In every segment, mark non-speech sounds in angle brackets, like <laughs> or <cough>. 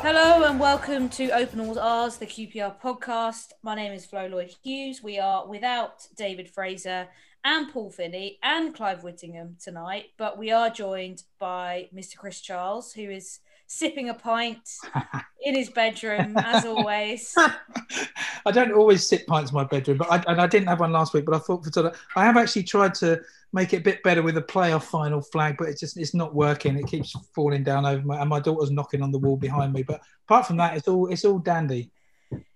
Hello and welcome to Open All's R's, the QPR podcast. My name is Flo Lloyd Hughes. We are without David Fraser and Paul Finney and Clive Whittingham tonight, but we are joined by Mr. Chris Charles, who is sipping a pint <laughs> in his bedroom as always. <laughs> I don't always sip pints in my bedroom, but I, and I didn't have one last week. But I thought for today, I have actually tried to make it a bit better with a playoff final flag, but it's just it's not working. It keeps falling down over my, and my daughter's knocking on the wall behind me. But apart from that, it's all it's all dandy.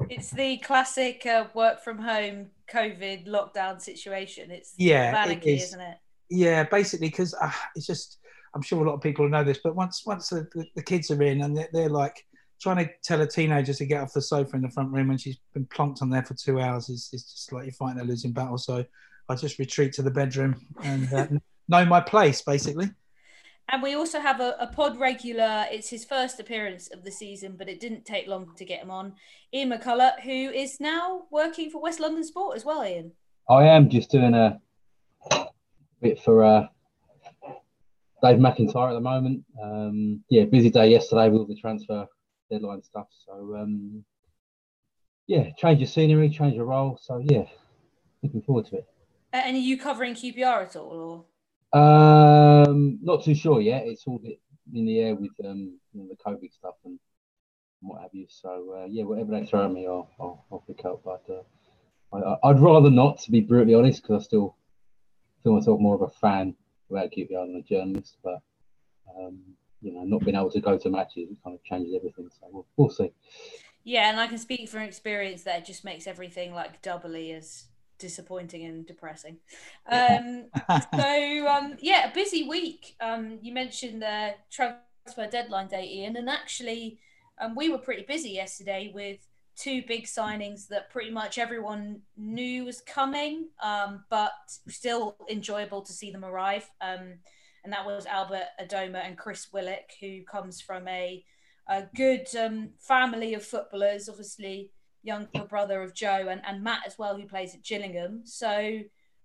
It's the classic uh, work from home COVID lockdown situation. It's Yeah, it panicky, is. isn't it? Yeah, basically because uh, it's just I'm sure a lot of people know this, but once once the, the, the kids are in and they're, they're like trying to tell a teenager to get off the sofa in the front room when she's been plonked on there for two hours is, is just like you're fighting a losing battle. So I just retreat to the bedroom and uh, <laughs> know my place basically. And we also have a, a pod regular. It's his first appearance of the season, but it didn't take long to get him on. Ian McCullough, who is now working for West London Sport as well, Ian. I am just doing a bit for uh, Dave McIntyre at the moment. Um, yeah, busy day yesterday with all the transfer deadline stuff. So um, yeah, change your scenery, change your role. So yeah, looking forward to it. Uh, And are you covering QPR at all? Um, not too sure yet. It's all bit in the air with um, you know, the COVID stuff and what have you. So uh, yeah, whatever they throw at me, I'll, I'll, I'll pick up. But uh, I, I'd rather not, to be brutally honest, because I still feel myself more of a fan without QPR than a journalist. But um, you know, not being able to go to matches it kind of changes everything. So we'll, we'll see. Yeah, and I can speak from experience that it just makes everything like doubly as disappointing and depressing. Um, <laughs> so um, yeah, a busy week. Um, you mentioned the transfer deadline day, Ian, and actually, um, we were pretty busy yesterday with two big signings that pretty much everyone knew was coming, um, but still enjoyable to see them arrive. Um, and that was Albert Adomah and Chris Willock, who comes from a, a good um, family of footballers, obviously younger brother of Joe and, and Matt as well, who plays at Gillingham. So,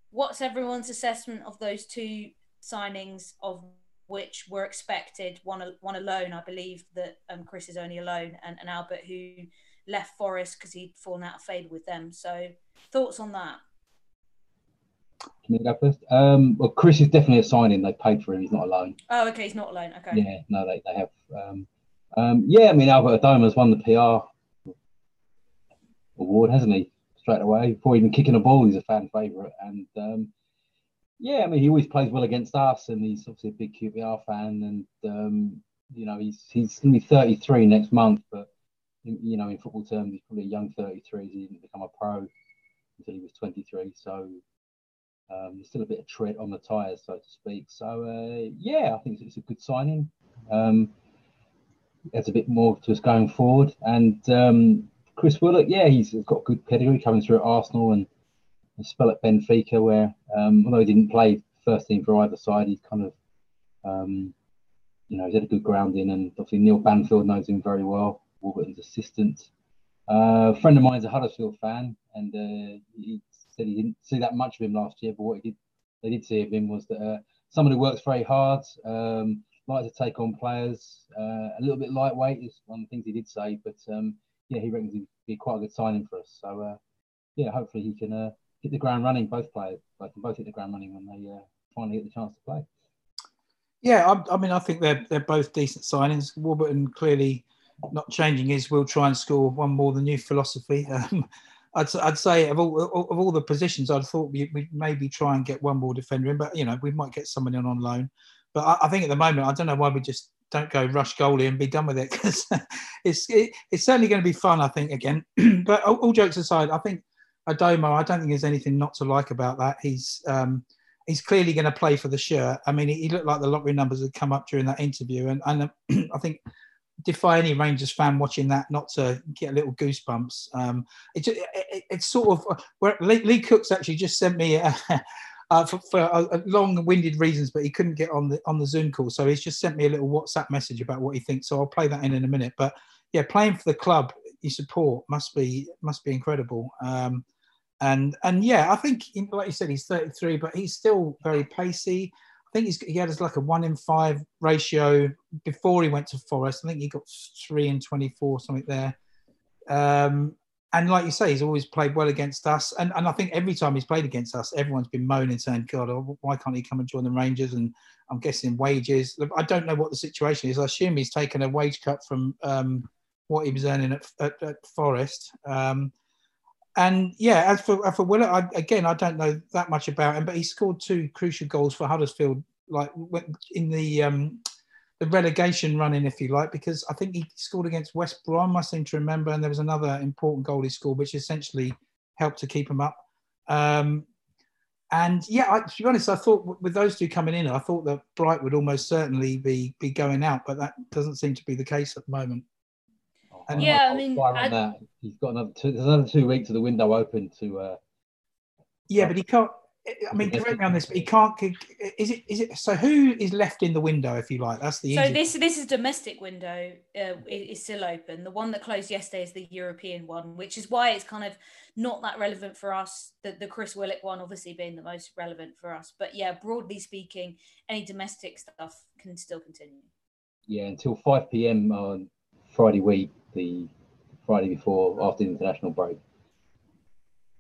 what's everyone's assessment of those two signings, of which were expected? One, one alone, I believe that um, Chris is only alone, and, and Albert, who left Forest because he'd fallen out of favour with them. So, thoughts on that? Can we go first? Um, well, Chris is definitely a signing. They paid for him. He's not alone. Oh, okay, he's not alone. Okay. Yeah, no, they, they have. Um, um, yeah, I mean, Albert Adomah's won the PR award, hasn't he? Straight away, before even kicking a ball, he's a fan favourite. And um, yeah, I mean, he always plays well against us, and he's obviously a big QPR fan. And um, you know, he's he's going to be 33 next month, but you know, in football terms, he's probably a young 33. He didn't become a pro until he was 23, so um, there's still a bit of tread on the tyres, so to speak. So uh, yeah, I think it's, a good signing. Um, adds a bit more to us going forward. And um, Chris Willock, yeah, he's got good pedigree coming through at Arsenal and a spell at Benfica, where um, although he didn't play first team for either side, he's kind of, um, you know, he's had a good grounding. And obviously Neil Banfield knows him very well, Warburton's assistant. Uh, a friend of mine's a Huddersfield fan, and uh, he said he didn't see that much of him last year, but what he did, they did see of him was that uh, someone who works very hard, um, likes to take on players, uh, a little bit lightweight is one of the things he did say, but um, yeah, he reckons he'd be quite a good signing for us. So uh, yeah, hopefully he can uh, hit the ground running. Both players, they can both hit the ground running when they finally get the chance to play. Yeah, I, I mean, I think they're they're both decent signings. Warburton clearly not changing is we'll try and score one more than new philosophy. <laughs> Um, I'd, I'd say of all of all the positions, I'd thought we, we'd maybe try and get one more defender in, but you know we might get someone in on loan. But I, I think at the moment, I don't know why we just don't go rush goalie and be done with it <laughs> because it's it, it's certainly going to be fun. I think again. <clears throat> but all, all jokes aside, I think Adomah. I don't think there's anything not to like about that. He's um, he's clearly going to play for the shirt. I mean, he, he looked like the lottery numbers had come up during that interview, and and <clears throat> I think defy any Rangers fan watching that not to get a little goosebumps. Um, it, it, it- it's sort of where Lee, Lee Cooks actually just sent me. A, <laughs> Uh, for, for uh, long-winded reasons, but he couldn't get on the on the Zoom call, so he's just sent me a little WhatsApp message about what he thinks. So I'll play that in in a minute. But yeah, playing for the club, you support must be must be incredible. Um, and and yeah, I think like you said, he's 33, but he's still very pacey. I think he's, he had like a one in five ratio before he went to Forest. I think he got three in 24, something there. Um, and like you say, he's always played well against us. And, and I think every time he's played against us, everyone's been moaning, saying, God, oh, why can't he come and join the Rangers? And I'm guessing wages. I don't know what the situation is. I assume he's taken a wage cut from um, what he was earning at, at, at Forest. Um, and yeah, as for for Willock, I, again, I don't know that much about him, but he scored two crucial goals for Huddersfield, like in the um, the relegation running, if you like, because I think he scored against West Brom, I seem to remember, and there was another important goal he scored, which essentially helped to keep him up. Um, and yeah, I, to be honest, I thought with those two coming in, I thought that Bright would almost certainly be be going out, but that doesn't seem to be the case at the moment. And yeah, I mean, I, he's got another two. There's another two weeks of the window open to. Uh, yeah, but he can't. I mean, correct me on this, but he can't. Is it? Is it? So who is left in the window, if you like? That's the. So this this is domestic window uh, is still open. The one that closed yesterday is the European one, which is why it's kind of not that relevant for us. The the Chris Willock one, obviously, being the most relevant for us. But yeah, broadly speaking, any domestic stuff can still continue. Yeah, until five p.m. on Friday week, the Friday before after the international break.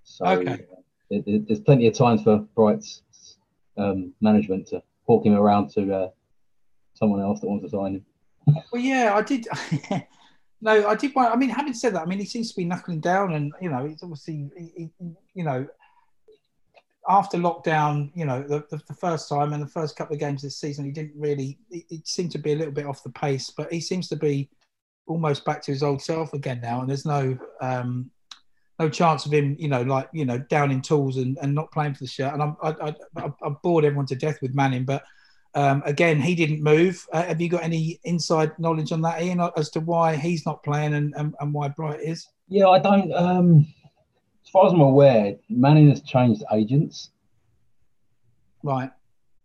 So. Okay there's plenty of times for Bright's um, management to hawk him around to uh, someone else that wants to sign him. <laughs> well, yeah, I did. <laughs> no, I did. I mean, having said that, I mean, he seems to be knuckling down, and you know, it's obviously, he, you know, after lockdown, you know, the, the, the, first time and the first couple of games this season, he didn't really. It, seemed to be a little bit off the pace, but he seems to be almost back to his old self again now, and there's no. Um, no chance of him, you know, like you know, down in tools and, and not playing for the shirt. And I'm I, I, I bored everyone to death with Manning, but um, again, he didn't move. Uh, have you got any inside knowledge on that, Ian, as to why he's not playing and, and, and why Bright is? Yeah, I don't. Um, as far as I'm aware, Manning has changed agents. Right.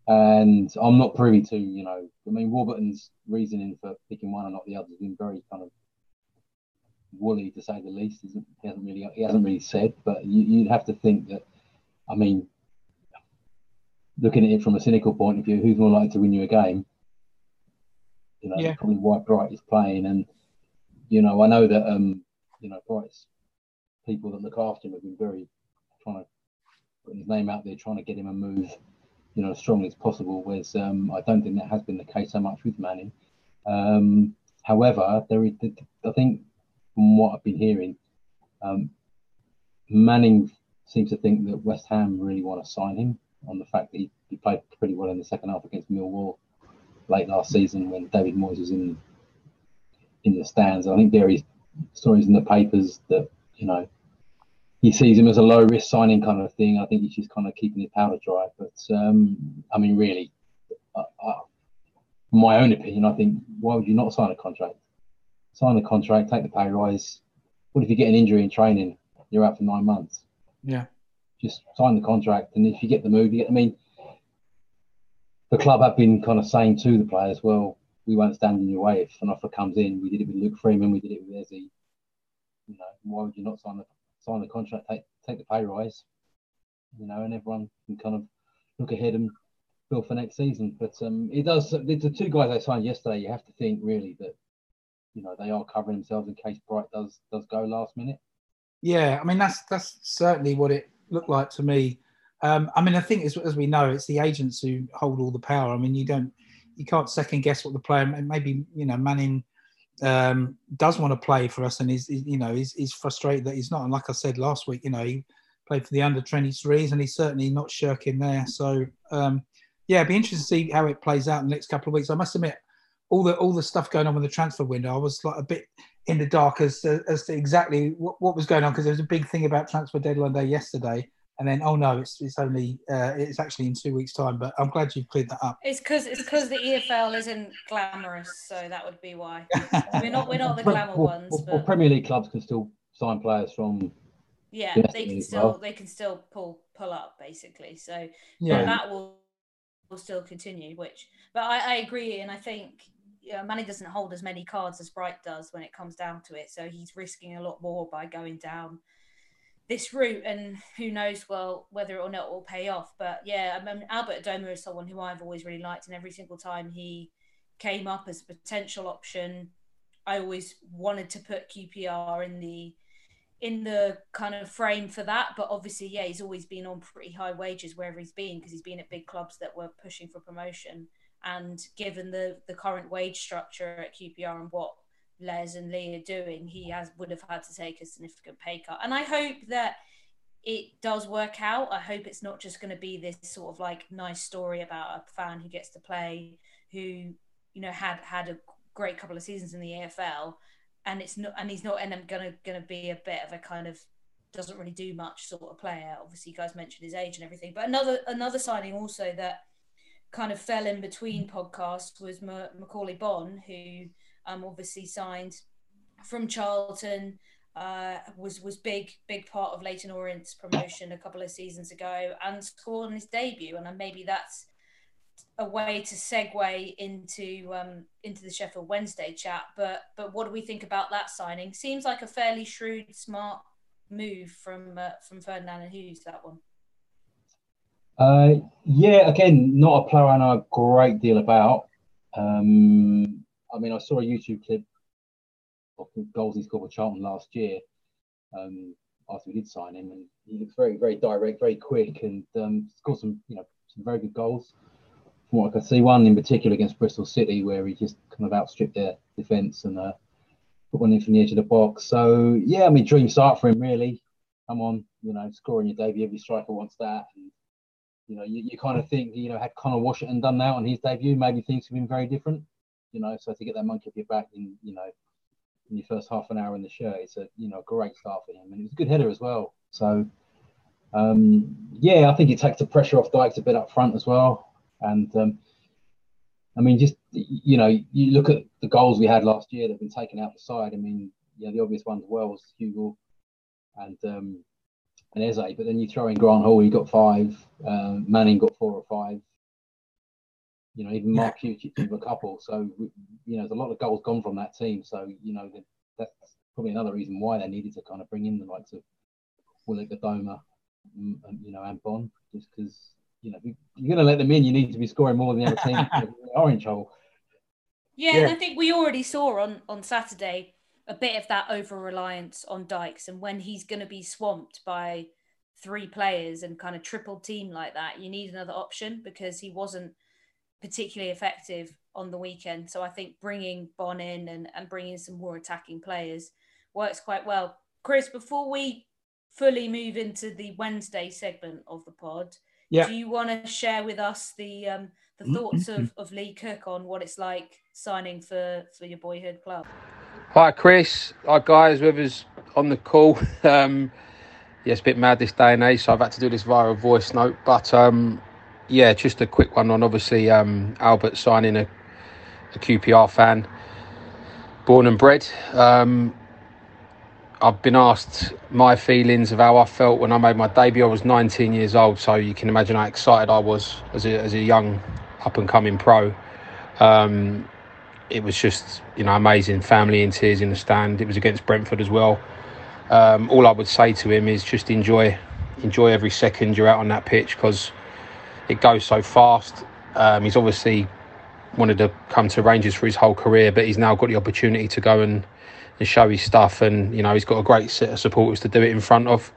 And I'm not privy to, you know, I mean, Warburton's reasoning for picking one and not the other has been very kind of woolly to say the least. He hasn't really he hasn't really said, but you, would have to think that. I mean, looking at it from a cynical point of view, who's more likely to win you a game? You know, yeah. probably White Bright is playing, and you know, I know that um, you know, Bright's people that look after him have been very trying to put his name out there, trying to get him a move, you know, as strongly as possible. Whereas um, I don't think that has been the case so much with Manning. Um, however, there is, I think from what I've been hearing, um, Manning seems to think that West Ham really want to sign him on the fact that he, he played pretty well in the second half against Millwall late last season when David Moyes was in in the stands. I think there is stories in the papers that you know he sees him as a low risk signing kind of thing. I think he's just kind of keeping his powder dry. But um, I mean, really, uh, my own opinion, I think why would you not sign a contract? sign the contract, take the pay rise. What if you get an injury in training? You're out for nine months. Yeah. Just sign the contract, and if you get the move, you get. I mean, the club have been kind of saying to the players, well, we won't stand in your way if an offer comes in. We did it with Luke Freeman, we did it with Eze. You know, why would you not sign the sign the contract, take take the pay rise? You know, and everyone can kind of look ahead and build for next season. But um, it does. The two guys I signed yesterday, you have to think really that you know they are covering themselves in case Bright does does go last minute. Yeah, I mean that's that's certainly what it looked like to me. Um, I mean, I think as, as we know, it's the agents who hold all the power. I mean, you don't you can't second guess what the player. Maybe you know Manning um, does want to play for us, and he's you know he's, he's frustrated that he's not. And like I said last week, you know he played for the under 23s, and he's certainly not shirking there. So um, yeah, it'd be interesting to see how it plays out in the next couple of weeks. I must admit, all the all the stuff going on with the transfer window, I was like a bit in the dark as as to exactly what, what was going on because there was a big thing about transfer deadline day yesterday, and then oh no, it's it's only uh, it's actually in two weeks' time. But I'm glad you've cleared that up. It's because it's because the EFL isn't glamorous, so that would be why <laughs> we're not we're not the glamour ones. Well, but... Premier League clubs can still sign players from. Yeah, they can still well. they can still pull pull up basically. So yeah, that will will still continue. Which, but I, I agree, and I think yeah, Manny doesn't hold as many cards as Bright does when it comes down to it. So he's risking a lot more by going down this route. And who knows, well, whether or not it will pay off. But yeah, I mean, Albert Adomah is someone who I've always really liked. And every single time he came up as a potential option, I always wanted to put QPR in the in the kind of frame for that. But obviously, yeah, he's always been on pretty high wages wherever he's been because he's been at big clubs that were pushing for promotion. And given the the current wage structure at QPR and what Les and Lee are doing, he has would have had to take a significant pay cut. And I hope that it does work out. I hope it's not just going to be this sort of like nice story about a fan who gets to play, who you know had had a great couple of seasons in the EFL, and it's not and he's not and I'm gonna gonna be a bit of a kind of doesn't really do much sort of player. Obviously, you guys mentioned his age and everything, but another another signing also that kind of fell in between podcasts was M- Macauley Bonne, who um, obviously signed from Charlton. Uh, was was big big part of Leyton Orient's promotion a couple of seasons ago and scored on his debut and maybe that's a way to segue into um, into the Sheffield Wednesday chat. But but what do we think about that signing? Seems like a fairly shrewd, smart move from uh, from Ferdinand and Hughes. That one. Uh, yeah, again, not a player I know a great deal about. Um, I mean, I saw a YouTube clip of goals he scored for Charlton last year. Um, after we did sign him, and he looks very, very direct, very quick, and um, scored some, you know, some very good goals from what I could see, one in particular against Bristol City, where he just kind of outstripped their defence and uh, put one in from the edge of the box. So yeah, I mean, dream start for him really. Come on, you know, scoring your debut, every striker wants that. And, you know, you, you kind of think, you know, had Connor Washington done that on his debut, maybe things would have been very different. You know, so to get that monkey off your back in, you know, in your first half an hour in the shirt, it's a you know great start for him, and it was a good header as well. So um, yeah, I think it takes the pressure off Dykes a bit up front as well. And um, I mean, just you know, you look at the goals we had last year that have been taken out the side. I mean, yeah, the obvious ones well was Hugill and um, and Eze, but then you throw in Grant Hall, he got five. Uh, Manning got four or five. You know, even Mark Hughes with a couple. So you know, there's a lot of goals gone from that team. So you know, that's probably another reason why they needed to kind of bring in the likes of Willock, Adomah, mm, and, you know, and Bonne, just because you know, you're going to let them in. You need to be scoring more than the other team. <laughs> orange hole. Yeah, yeah, and I think we already saw on on Saturday a bit of that over reliance on Dykes, and when he's going to be swamped by three players and kind of triple team like that, you need another option because he wasn't particularly effective on the weekend. So I think bringing Bonne in and, and bringing some more attacking players works quite well. Chris, before we fully move into the Wednesday segment of the pod, yeah. Do you want to share with us the um, the mm-hmm. thoughts of, of Lee Cook on what it's like signing for, for your boyhood club? Hi, Chris. Hi, guys. Whoever's on the call. <laughs> Um, yeah, it's a bit mad this day and age, so I've had to do this via a voice note. But um, yeah, just a quick one on obviously um, Albert signing a, a QPR fan, born and bred. Um, I've been asked my feelings of how I felt when I made my debut. I was 19 years old, so you can imagine how excited I was as a, as a young up and coming pro. Um, it was just you know amazing. Family in tears in the stand. It was against Brentford as well. Um, all I would say to him is just enjoy enjoy every second you're out on that pitch because it goes so fast. Um, he's obviously wanted to come to Rangers for his whole career, but he's now got the opportunity to go and and show his stuff. And you know, he's got a great set of supporters to do it in front of,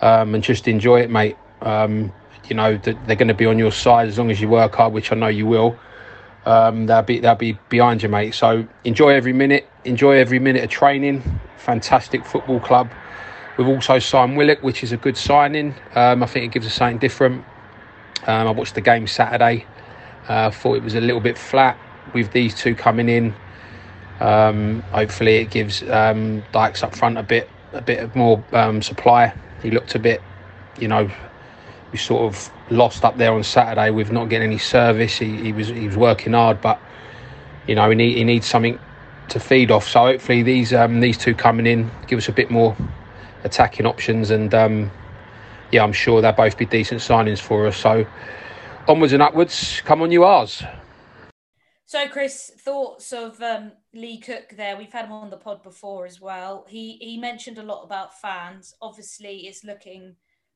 um, and just enjoy it, mate. Um, you know, they're going to be on your side as long as you work hard, which I know you will. Um, they'll be they'll be behind you, mate. So enjoy every minute. Enjoy every minute of training. Fantastic football club. We've also signed Willock, which is a good signing. Um, I think it gives us something different. Um, I watched the game Saturday. Uh, thought it was a little bit flat with these two coming in. Um, hopefully, it gives um, Dykes up front a bit a bit of more um, supply. He looked a bit, you know, we sort of lost up there on Saturday with not getting any service. He, he was he was working hard, but you know he, need, he needs something to feed off. So hopefully these um, these two coming in give us a bit more attacking options, and um, yeah, I'm sure they'll both be decent signings for us. So onwards and upwards, come on, you ours. So, Chris, thoughts of um, Lee Cook there? We've had him on the pod before as well. He he mentioned a lot about fans. Obviously, it's looking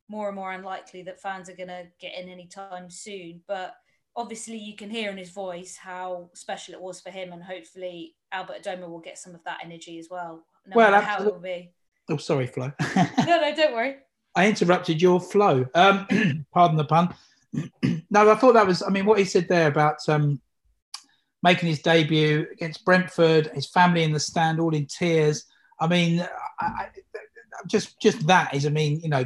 more and more unlikely that fans are going to get in anytime soon. But obviously, you can hear in his voice how special it was for him, and hopefully, Albert Adomah will get some of that energy as well. No Well, matter how it absolute- will be. Oh, sorry, Flo. <laughs> No, no, don't worry. I interrupted your flow. Um, <clears throat> pardon the pun. <clears throat> no, I thought that was. I mean, what he said there about um, making his debut against Brentford, his family in the stand, all in tears. I mean, I, I, just just that is. I mean, you know,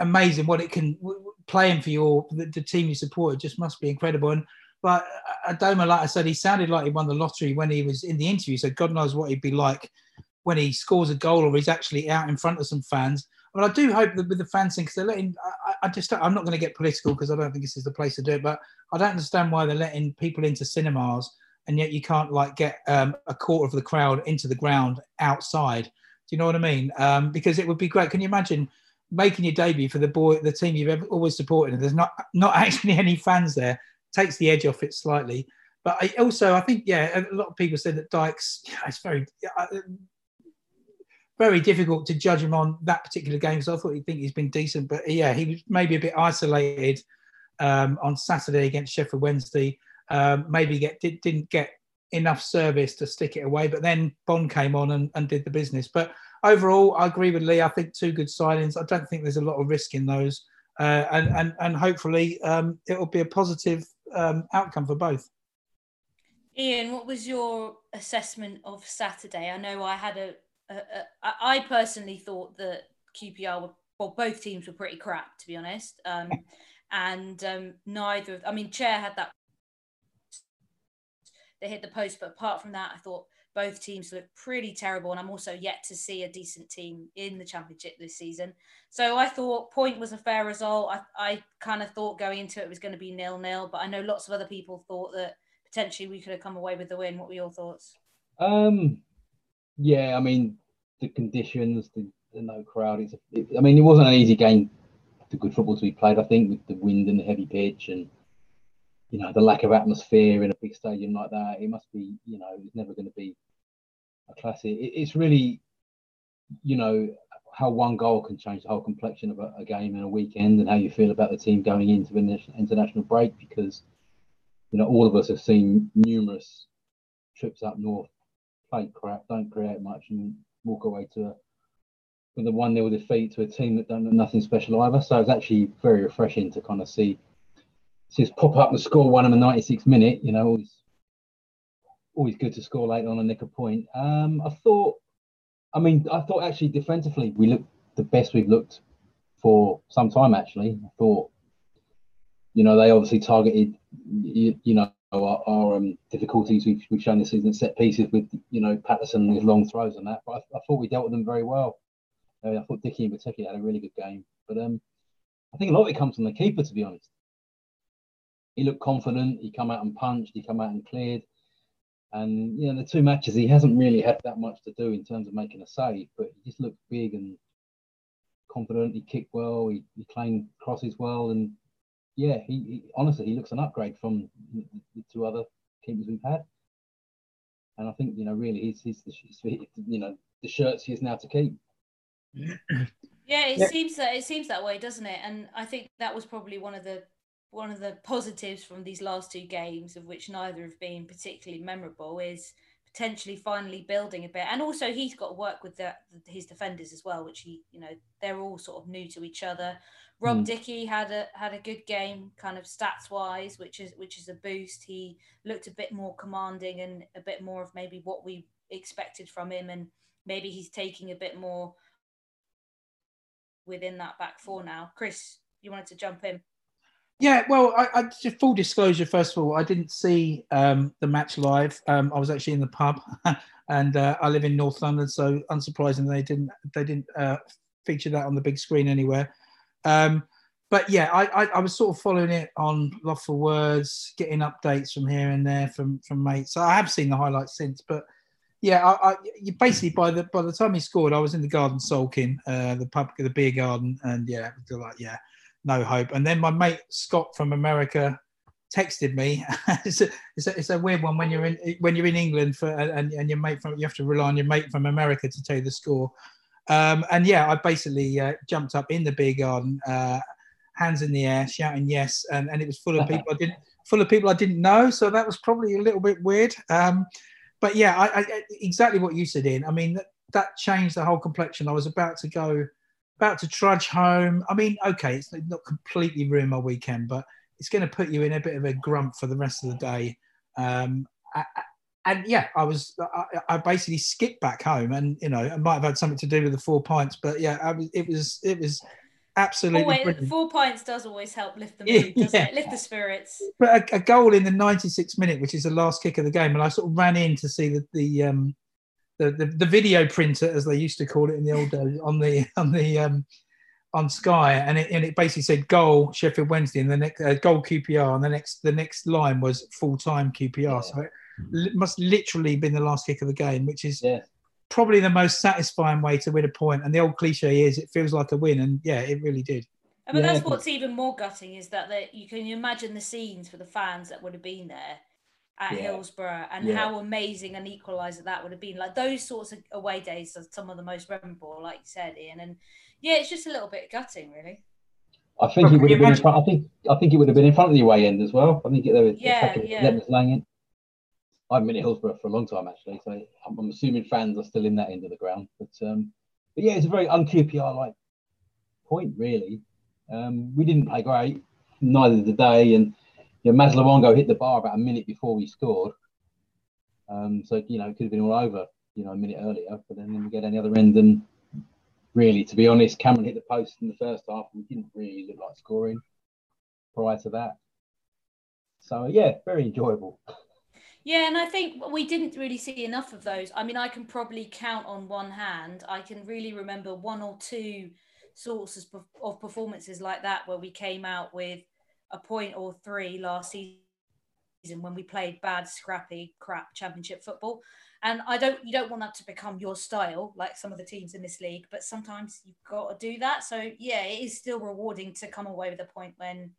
amazing what it can playing for your the, the team you support. It just must be incredible. And but Adomah, like I said, he sounded like he won the lottery when he was in the interview. So God knows what he'd be like when he scores a goal or he's actually out in front of some fans. But I do hope that with the fans thing, because they're letting, I, I- just, I'm not going to get political because I don't think this is the place to do it, but I don't understand why they're letting people into cinemas and yet you can't like get um, a quarter of the crowd into the ground outside. Do you know what I mean? Um, because it would be great. Can you imagine making your debut for the boy, the team you've ever always supported, and there's not not <laughs> actually any fans there? Takes the edge off it slightly. But I also, I think, yeah, a lot of people said that Dykes, <laughs> yeah, it's very, very difficult to judge him on that particular game. So I thought he'd think he's been decent, but yeah, he was maybe a bit isolated um, on Saturday against Sheffield Wednesday. Um, maybe get did, didn't get enough service to stick it away, but then Bonne came on and, and did the business. But overall, I agree with Lee. I think two good signings. I don't think there's a lot of risk in those, uh, and and and hopefully um, it will be a positive um, outcome for both. Ian, what was your assessment of Saturday? I know I had a, a, a I personally thought that QPR were well, both teams were pretty crap to be honest, um, <laughs> and um, neither. I mean, Chair had that they hit the post, but apart from that, I thought both teams looked pretty terrible, and I'm also yet to see a decent team in the championship this season. So I thought point was a fair result. I, I kind of thought going into it was going to be nil nil, but I know lots of other people thought that potentially we could have come away with the win. What were your thoughts? Um, yeah, I mean the conditions, the, the no crowd. It's, a, it, I mean, it wasn't an easy game, the good football to be played. I think with the wind and the heavy pitch and you know the lack of atmosphere in a big stadium like that, it must be you know it's never going to be a classic. It, it's really you know how one goal can change the whole complexion of a, a game in a weekend and how you feel about the team going into an international break because you know all of us have seen numerous trips up north play crap, don't create much, and walk away to a with a one 0 defeat to a team that done nothing special either. So it's actually very refreshing to kind of see just pop up and score one in the 96th minute. You know, always always good to score late on and nick a point. Um, I thought, I mean, I thought actually defensively we looked the best we've looked for some time. Actually, I thought, you know, they obviously targeted, you, you know, our, our um, difficulties we've, we've shown this season set pieces with you know Paterson and his long throws and that. But I, I thought we dealt with them very well. Uh, I thought Dickie in particular had a really good game. But um, I think a lot of it comes from the keeper, to be honest. He looked confident. He come out and punched. He come out and cleared. And you know the two matches he hasn't really had that much to do in terms of making a save, but he just looked big and confident. He kicked well. He, he claimed crosses well, and yeah, he, he honestly he looks an upgrade from the, the two other keepers we've had. And I think you know really he's, he's, the, he's you know the shirts he is now to keep. <clears throat> Yeah, it Yeah. seems that it seems that way, doesn't it? And I think that was probably one of the one of the positives from these last two games, of which neither have been particularly memorable, is potentially finally building a bit. And also, he's got to work with the, his defenders as well, which he, you know, they're all sort of new to each other. Rob Mm. Dickie had a had a good game, kind of stats wise, which is which is a boost. He looked a bit more commanding and a bit more of maybe what we expected from him, and maybe he's taking a bit more within that back four now. Chris, you wanted to jump in? Yeah, well, I, I full disclosure. First of all, I didn't see um, the match live. Um, I was actually in the pub, <laughs> and uh, I live in North London, so unsurprisingly, they didn't they didn't uh, feature that on the big screen anywhere. Um, but yeah, I, I, I was sort of following it on Loft for Words, getting updates from here and there from from mates. So I have seen the highlights since, but yeah, I, I basically by the by the time he scored, I was in the garden sulking, uh, the pub, the beer garden, and yeah, like yeah, no hope. And then my mate Scott from America texted me. <laughs> it's, a, it's, a, it's a weird one when you're in when you're in England for and, and your mate from you have to rely on your mate from America to tell you the score. Um, and yeah, I basically uh, jumped up in the beer garden, uh, hands in the air, shouting yes, and, and it was full of people I didn't full of people I didn't know. So that was probably a little bit weird. Um, but yeah, I, I, exactly what you said. In I mean that, that changed the whole complexion. I was about to go, about to trudge home. I mean, okay, it's not completely ruined my weekend, but it's going to put you in a bit of a grump for the rest of the day. Um, I, and yeah, I was I, I, basically skipped back home, and you know, it might have had something to do with the four pints, but yeah, I was, it was it was absolutely. Always, four pints does always help lift the <laughs> mood, doesn't yeah. it? Lift the spirits. But a, a, goal in the 96th minute, which is the last kick of the game, and I sort of ran in to see the the um the, the, the video printer, as they used to call it in the old days, on the on the um on Sky, and it, and it basically said goal Sheffield Wednesday, and the next uh, goal QPR, and the next the next line was full time QPR. Yeah. So it li- must literally been the last kick of the game, which is yeah. probably the most satisfying way to win a point. And the old cliche is it feels like a win, and yeah, it really did. But yeah. that's what's even more gutting is that that you can imagine the scenes for the fans that would have been there at yeah. Hillsborough and yeah. how amazing an equaliser that would have been. Like those sorts of away days are some of the most memorable, like you said, Ian. And yeah, it's just a little bit gutting, really. I think it would have been in front. I think I think it would have been in front of the away end as well. I think it, there was yeah, yeah. Lang I've been at Hillsborough for a long time actually, so I'm, I'm, assuming fans are still in that end of the ground. But um, but yeah, it's a very un-QPR like point really. Um, we didn't play great, neither did they, and you know, Massimo Luongo hit the bar about a minute before we scored. Um, so you know, it could have been all over, you know, a minute earlier. But then we get any other end, and really, to be honest, Cameron hit the post in the first half. We didn't really look like scoring prior to that. So yeah, very enjoyable. Yeah, and I think we didn't really see enough of those. I mean, I can probably count on one hand. I can really remember one or two sources of performances like that where we came out with a point or three last season when we played bad, scrappy, crap championship football. And I don't, you don't want that to become your style, like some of the teams in this league. But sometimes you've got to do that. So yeah, it is still rewarding to come away with a point when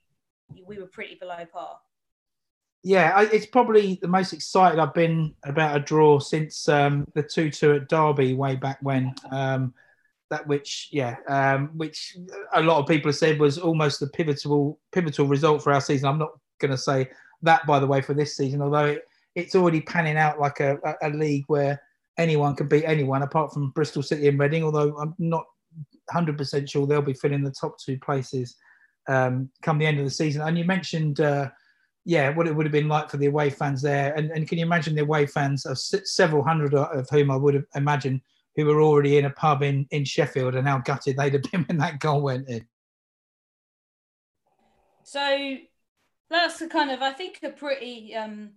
we were pretty below par. Yeah, it's probably the most excited I've been about a draw since um, the two-two at Derby way back when. Um, that which yeah um, which a lot of people have said was almost the pivotal pivotal result for our season i'm not going to say that by the way for this season although it, it's already panning out like a, a, league where anyone can beat anyone apart from bristol city and reading although i'm not 100% sure they'll be filling the top two places um, come the end of the season and you mentioned uh, yeah, what it would have been like for the away fans there. And, and can you imagine the away fans of several hundred of whom I would have imagined who were already in a pub in, in Sheffield and how gutted they'd have been when that goal went in. So that's the kind of, I think, a pretty um,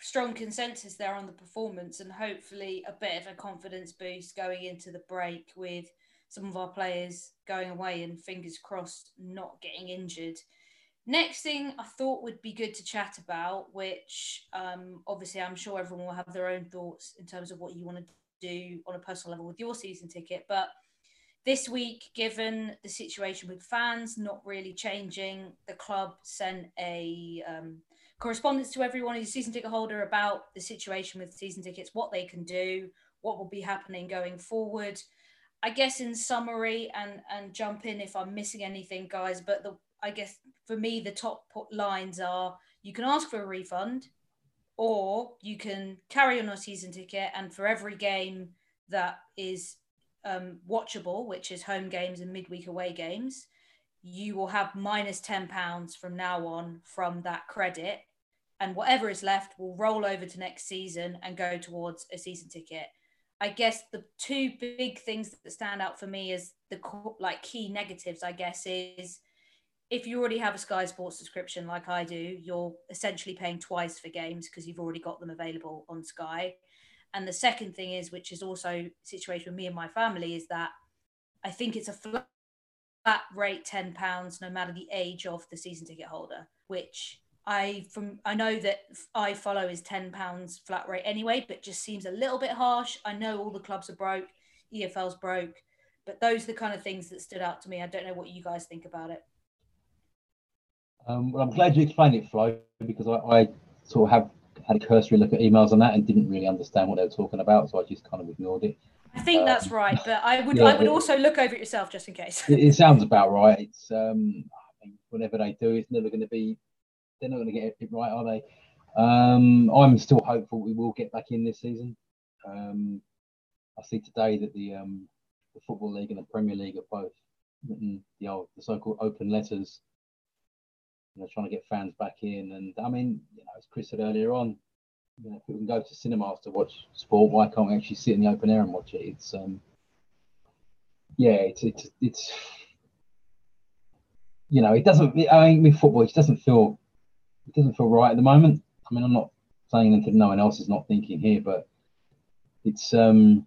strong consensus there on the performance and hopefully a bit of a confidence boost going into the break with some of our players going away and fingers crossed not getting injured. Next thing I thought would be good to chat about, which um, obviously I'm sure everyone will have their own thoughts in terms of what you want to do on a personal level with your season ticket. But this week, given the situation with fans not really changing, the club sent a um, correspondence to everyone who's a season ticket holder about the situation with season tickets, what they can do, what will be happening going forward. I guess in summary, and and jump in if I'm missing anything, guys. But the I guess for me, the top lines are you can ask for a refund, or you can carry on your season ticket and for every game that is um, watchable, which is home games and midweek away games, you will have minus £10 from now on from that credit. And whatever is left will roll over to next season and go towards a season ticket. I guess the two big things that stand out for me as the like key negatives, I guess, is if you already have a Sky Sports subscription like I do, you're essentially paying twice for games because you've already got them available on Sky. And the second thing is, which is also situation with me and my family, is that I think it's a flat rate ten pounds no matter the age of the season ticket holder, which I from I know that I follow is ten pounds flat rate anyway, but just seems a little bit harsh. I know all the clubs are broke, EFL's broke, but those are the kind of things that stood out to me. I don't know what you guys think about it. Um, well, I'm glad you explained it, Flo, because I, I sort of have had a cursory look at emails on that and didn't really understand what they were talking about, so I just kind of ignored it. I think Um, that's right, but I would yeah, I would it- also look over it yourself just in case. It, it sounds <laughs> about right. It's um, I mean, whatever they do, it's never going to be. They're not going to get it right, are they? Um, I'm still hopeful we will get back in this season. Um, I see today that the um, the football league and the Premier League have both written the old, the so-called open letters. You know, trying to get fans back in, and I mean, you know, as Chris said earlier on, you know, if we can go to cinemas to watch sport, why can't we actually sit in the open air and watch it? It's um, yeah, it's it's it's you know, it doesn't. I mean, with football, it doesn't feel it doesn't feel right at the moment. I mean, I'm not saying anything no one else is not thinking here, but it's um,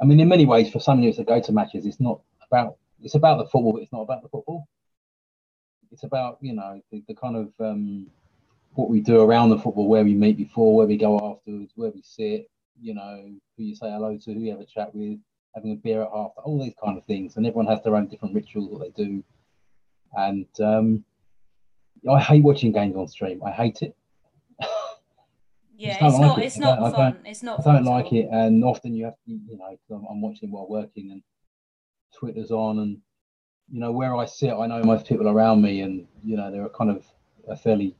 I mean, in many ways, for some years that go to matches, it's not about it's about the football, but it's not about the football. It's about you know the, the kind of um, what we do around the football, where we meet before, where we go afterwards, where we sit, you know, who you say hello to, who you have a chat with, having a beer at half, all these kind of things, and everyone has their own different rituals that they do. And um, I hate watching games on stream. I hate it. Yeah, it's like not it. it's not I fun. It's not I don't like it, and often you have to, you know, I'm, I'm watching while working, and Twitter's on, and you know where I sit, I know most people around me, and you know they're a kind of a fairly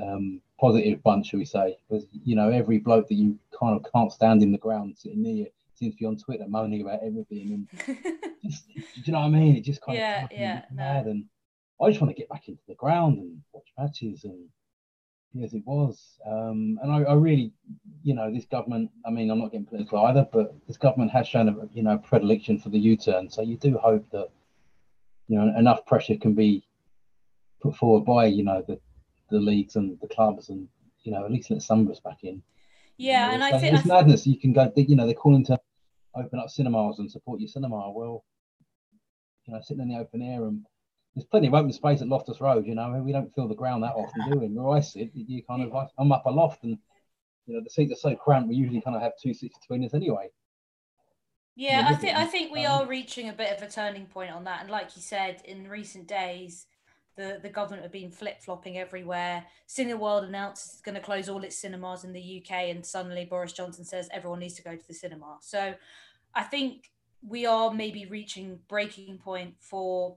um, positive bunch, shall we say? Because you know every bloke that you kind of can't stand in the ground sitting near you seems to be on Twitter moaning about everything, and <laughs> just, do you know what I mean? It just kind Yeah, of yeah, no. mad, and I just want to get back into the ground and watch matches and be as it was. Um, and I, I really, you know, this government. I mean, I'm not getting political either, but this government has shown a you know predilection for the U-turn. So you do hope that you know enough pressure can be put forward by you know the the leagues and the clubs and you know at least let some of us back in. yeah, You and know, I it's- think it's madness. You can go. You know, they're calling to open up cinemas and support your cinema. Well, you know, sitting in the open air and there's plenty of open space at Loftus Road. You know, we don't feel the ground that often, do we? Where I sit, you kind of I'm up a loft and you know the seats are so cramped. We usually kind of have two seats between us anyway. Yeah, I think I think we are reaching a bit of a turning point on that. And like you said, in recent days, the, the government have been flip flopping everywhere. Cineworld announced it's going to close all its cinemas in the UK, and suddenly Boris Johnson says everyone needs to go to the cinema. So I think we are maybe reaching breaking point for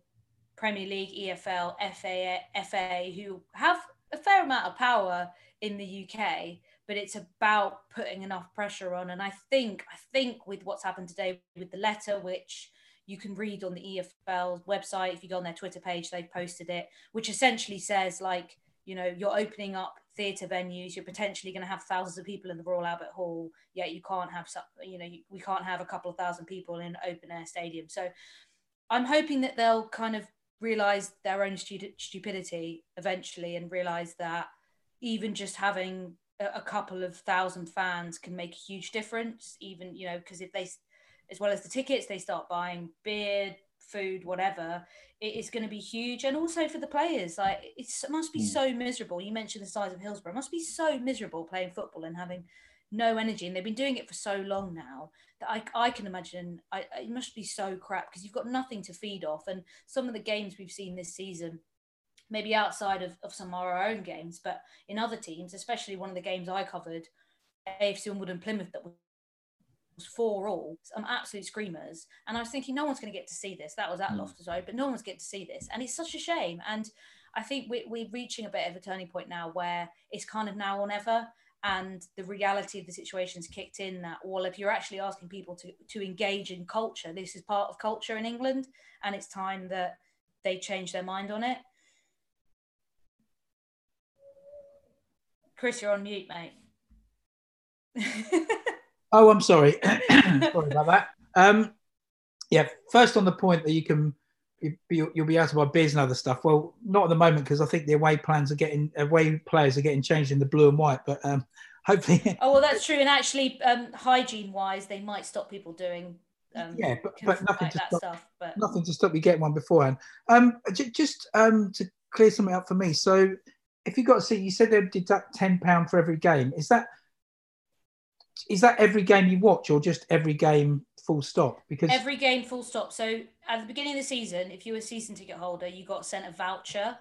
Premier League, EFL, FA, FA, who have a fair amount of power in the UK, but it's about putting enough pressure on. And I think, I think with what's happened today with the letter, which you can read on the EFL website, if you go on their Twitter page, they've posted it, which essentially says like, you know, you're opening up theatre venues, you're potentially going to have thousands of people in the Royal Albert Hall, yet you can't have, you know, we can't have a couple of thousand people in an open air stadium. So I'm hoping that they'll kind of realize their own stu- stupidity eventually and realize that even just having a, couple of thousand fans can make a huge difference even you know because if they as well as the tickets they start buying beer food whatever it is going to be huge. And also for the players like it's, it must be Mm. so miserable. You mentioned the size of hillsborough. It must be so miserable playing football and having no energy. And they've been doing it for so long now that I, I can imagine I, it must be so crap because you've got nothing to feed off. And some of the games we've seen this season maybe outside of, of some of our own games but in other teams especially one of the games I covered AFC Wimbledon Plymouth that was four all some absolute screamers. And I was thinking no one's going to get to see this. That was at Mm. Loftus Road but no one's get to see this. And it's such a shame. And I think we, we're reaching a bit of a turning point now where it's kind of now or never. And the reality of the situation's kicked in that well if you're actually asking people to to engage in culture this is part of culture in England. And it's time that they change their mind on it Chris you're on mute mate <laughs> Oh, I'm sorry. <clears throat> sorry about that. Um, yeah, first on the point that you can you, you- you'll be able to buy beers and other stuff. Well, not at the moment because I think the away plans are getting away players are getting changed in the blue and white. But um, <laughs> hopefully, Oh well, that's true. And actually, um, hygiene-wise, they might stop people doing um, yeah, but, but nothing like to that stop stuff. But nothing to stop you getting one beforehand. Um, j- just um to clear something up for me. So, if you got to see, you said they'd deduct ten pound for every game. Is that is that every game you watch or just every game full stop? Because Every game, full stop. So at the beginning of the season, if you were a season ticket holder, you got sent a voucher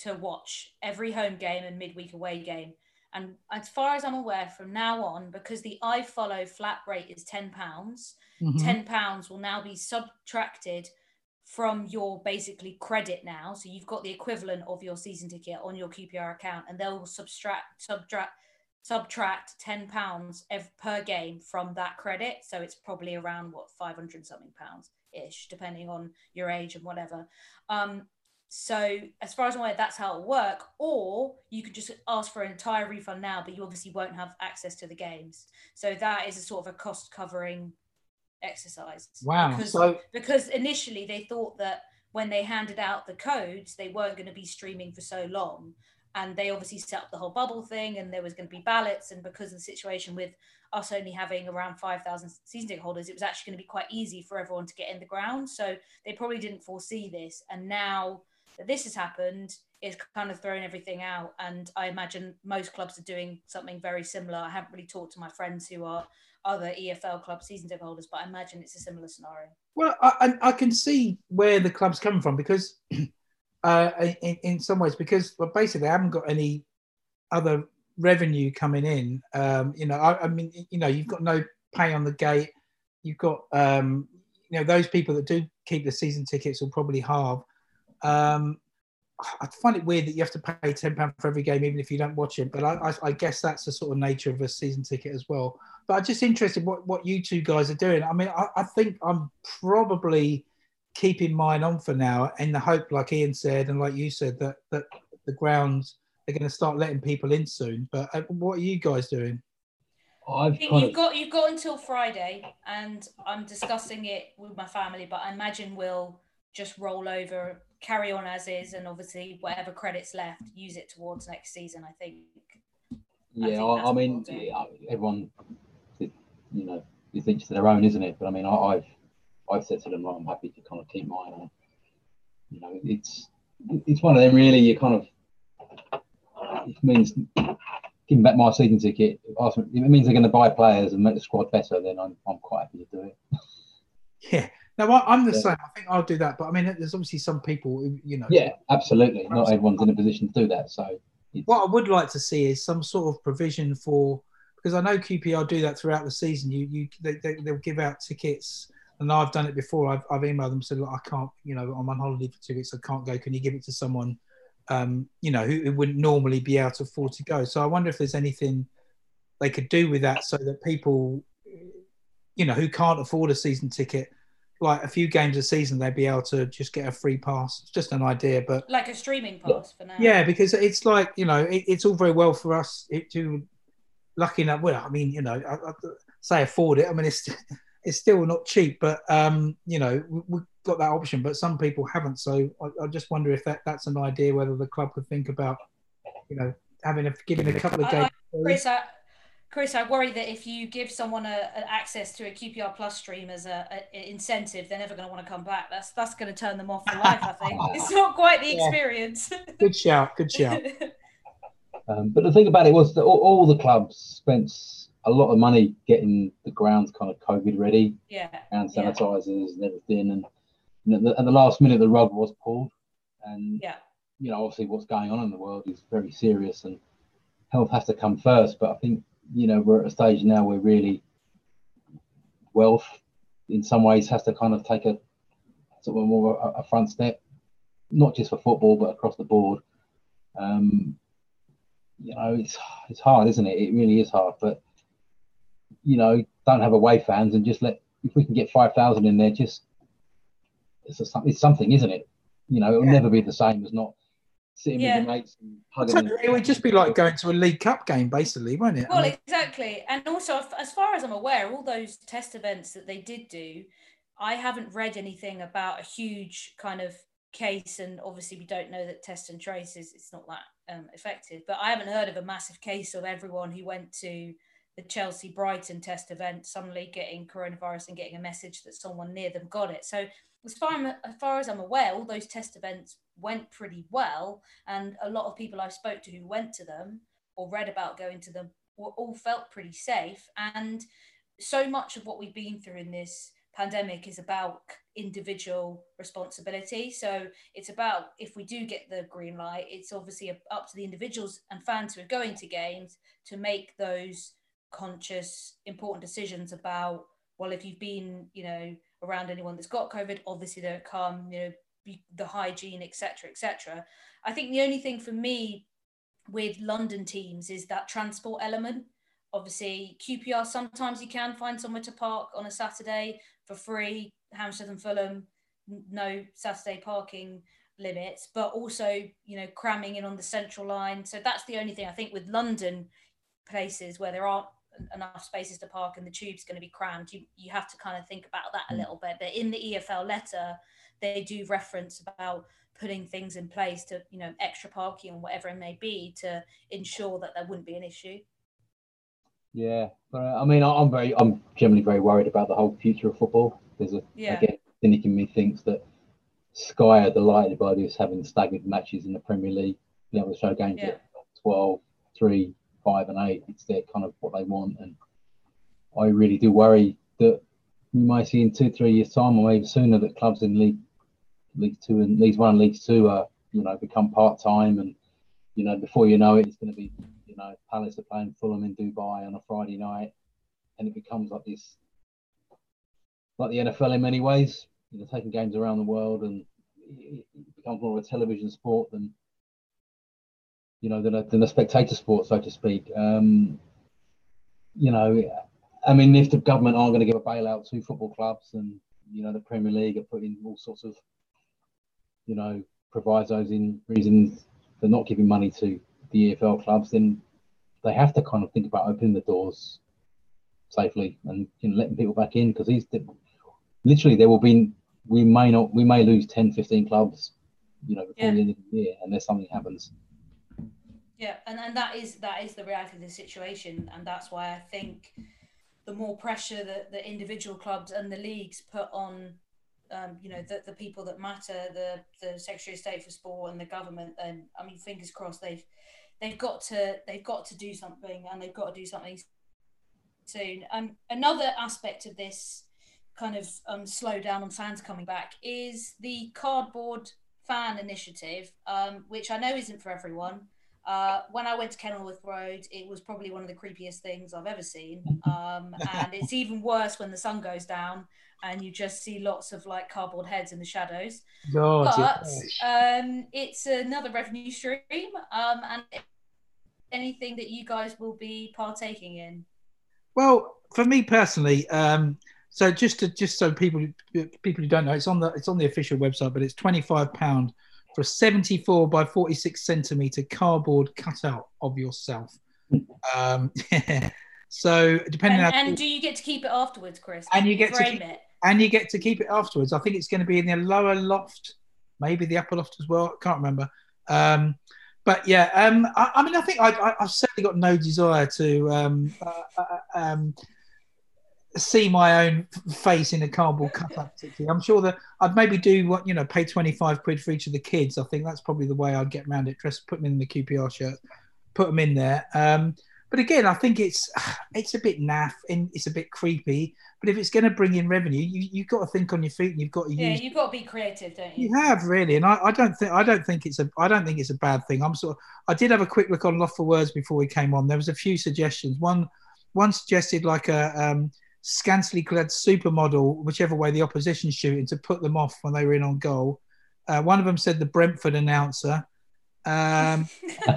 to watch every home game and midweek away game. And as far as I'm aware, from now on, because the I follow flat rate is ten pounds, Mhm. ten pounds will now be subtracted from your basically credit now. So you've got the equivalent of your season ticket on your QPR account, and they'll subtract subtract subtract ten pounds per game from that credit. So it's probably around what five hundred something pounds ish, depending on your age and whatever. Um, so as far as I'm aware, that's how it'll work. Or you could just ask for an entire refund now, but you obviously won't have access to the games. So that is a sort of a cost covering exercise. wow. Because, So because initially they thought that when they handed out the codes, they weren't going to be streaming for so long. And they obviously set up the whole bubble thing, and there was going to be ballots. And because of the situation with us only having around 5,000 season ticket holders, it was actually going to be quite easy for everyone to get in the ground. So they probably didn't foresee this. And now this has happened, it's kind of thrown everything out. And I imagine most clubs are doing something very similar. I haven't really talked to my friends who are other EFL club season ticket holders, but I imagine it's a similar scenario. Well, I, I I can see where the club's coming from because, <clears throat> uh, in, in some ways, because well, basically, I haven't got any other revenue coming in. Um, you know, I, I mean, you know, you've got no pay on the gate. You've got, um, you know, those people that do keep the season tickets will probably halve. Um, I find it weird that you have to pay ten pound for every game, even if you don't watch it. But I, I, I guess that's the sort of nature of a season ticket as well. But I'm just interested what, what you two guys are doing. I mean, I, I think I'm probably keeping mine on for now in the hope, like Ian said, and like you said, that that the grounds are going to start letting people in soon. But uh, what are you guys doing? I've think you've of got you've got until Friday, and I'm discussing it with my family. But I imagine we'll just roll over, carry on as is, and obviously whatever credits left, use it towards next season. I think. I yeah. think I, that's I mean, we'll yeah, everyone, you know, is each to their own, isn't it? But I mean, I, I've I've said to them, like, I'm happy to kind of keep mine on. You know, it's it's one of them really. You kind of it means giving back my season ticket. If it means they're going to buy players and make the squad better. Then I'm I'm quite happy to do it. Yeah. No, I, I'm the Yeah. same. I think I'll do that. But I mean, there's obviously some people who, you know. Yeah, absolutely. Not everyone's in a position to do that. So it's, What I would like to see is some sort of provision for because I know QPR do that throughout the season. You you they, they they'll give out tickets, and I've done it before. I've, I've emailed them said, look, I can't, you know, I'm on holiday for two weeks. I can't go. Can you give it to someone, um, you know, who, who wouldn't normally be able to afford to go? So I wonder if there's anything they could do with that so that people, you know, who can't afford a season ticket. Like a few games a season, they'd be able to just get a free pass. It's just an idea, but Like a streaming pass for now. yeah, because it's like you know, it, it's all very well for us it, to lucky enough. Well, I mean, you know, I, I say afford it. I mean, it's <laughs> it's still not cheap, but um, you know, we, we've got that option. But some people haven't. So I, I just wonder if that that's an idea whether the club could think about, you know, having a giving a couple of I- I- games. Chris, I, Chris, I worry that if you give someone a, an access to a QPR Plus stream as a, a incentive, they're never going to want to come back. That's that's going to turn them off for life. I think <laughs> it's not quite the Yeah. experience. Good shout. Good shout. <laughs> Um, but the thing about it was that all, all the clubs spent a lot of money getting the grounds kind of COVID ready, yeah, hand Yeah. sanitizers and everything. And, and at, the, at the last minute, the rug was pulled. And, yeah, you know, obviously what's going on in the world is very serious and health has to come first. But I think, you know, we're at a stage now where really wealth in some ways has to kind of take a sort of more a, front step, not just for football, but across the board. Um, you know, it's it's hard, isn't it? It really is hard. But you know, don't have away fans and just let if we can get five thousand in there, just it's a, it's something, isn't it? You know, it'll Yeah. never be the same as not sitting Yeah. with your mates and hugging. tell It would just be like going to a League Cup game, basically, wouldn't it? I Well, mean, exactly. And also, as far as I'm aware, all those test events that they did do, I haven't read anything about a huge kind of case. And obviously, we don't know that test and trace is it's not that um, effective. But I haven't heard of a massive case of everyone who went to the Chelsea Brighton test event suddenly getting coronavirus and getting a message that someone near them got it. So as far as far as I'm aware, all those test events went pretty well, and a lot of people I spoke to who went to them or read about going to them were all felt pretty safe. And so much of what we've been through in this pandemic is about individual responsibility. So it's about if we do get the green light, it's obviously up to the individuals and fans who are going to games to make those conscious, important decisions about well, if you've been, you know, around anyone that's got COVID, obviously don't come, you know, be, the hygiene, etc., etc. I think the only thing for me with London teams is that transport element. Obviously, QPR sometimes you can find somewhere to park on a Saturday for free. Hammersmith and Fulham, no Saturday parking limits, but also you know cramming in on the central line. So that's the only thing I think with London places where there aren't enough spaces to park and the tube's going to be crammed. You you have to kind of think about that a mm. little bit. But in the EFL letter, they do reference about putting things in place to you know extra parking and whatever it may be to ensure that there wouldn't be an issue. Yeah, but uh, I mean, I'm very, I'm generally very worried about the whole future of football. There's a yeah. again, cynic in me thinks that Sky are delighted by this having staggered matches in the Premier League, being able to show games yeah. at 12, 3, 5, and 8. It's their kind of what they want, and I really do worry that we might see in two, three years' time, or maybe sooner, that clubs in League League Two and League One, and League Two are you know become part time, and you know before you know it, it's going to be you know Palace are playing Fulham in Dubai on a Friday night, and it becomes like this, like the NFL in many ways. You know, taking games around the world, and it becomes more of a television sport than you know than a, than a spectator sport, so to speak. Um, you know, I mean, if the government aren't going to give a bailout to football clubs, and you know the Premier League are putting all sorts of you know, provisos in reasons for not giving money to the EFL clubs, then they have to kind of think about opening the doors safely and you know, letting people back in because these literally there will be we may not we may lose 10 15 clubs you know before yeah. the end of the year unless something happens yeah and, and that is that is the reality of the situation and that's why i think the more pressure that the individual clubs and the leagues put on um, you know, the, the people that matter, the the Secretary of State for Sport and the government. And I mean, fingers crossed, they've they've got to they've got to do something, and they've got to do something soon. Um, another aspect of this kind of um, slow down on fans coming back is the cardboard fan initiative, um, which I know isn't for everyone. Uh, when I went to Kenilworth Road, it was probably one of the creepiest things I've ever seen. Um, <laughs> and it's even worse when the sun goes down and you just see lots of like cardboard heads in the shadows. God, but um, it's another revenue stream, um, and anything that you guys will be partaking in. Well, for me personally, um, so just to just so people people who don't know, it's on the it's on the official website, but it's twenty five pound for a seventy four by forty six centimeter cardboard cutout of yourself. Um, <laughs> So depending and, on and do you get to keep it afterwards, Chris? And you get to keep, it and you get to keep it afterwards. I think it's going to be in the lower loft, maybe the upper loft as well. I can't remember. Um, but yeah, um, I, I, mean, I think I, have certainly got no desire to um, uh, uh, um, see my own face in a cardboard cutout. I'm sure that I'd maybe do what you know, pay 25 quid for each of the kids. I think that's probably the way I'd get around it. Dress, put them in the QPR shirt, put them in there. Um, but again, I think it's <sighs> it's a bit naff and it's a bit creepy. But if it's going to bring in revenue, you you've got to think on your feet and you've got to yeah, use. Yeah, you've got to be creative, don't you? You have really, and I, I don't think I don't think it's a I don't think it's a bad thing. I'm sort of I did have a quick look on Loft for Words before we came on. There was a few suggestions. One one suggested like a um, scantily clad supermodel, whichever way the opposition's shooting, to put them off when they were in on goal. Uh, one of them said the Brentford announcer. Um, <laughs>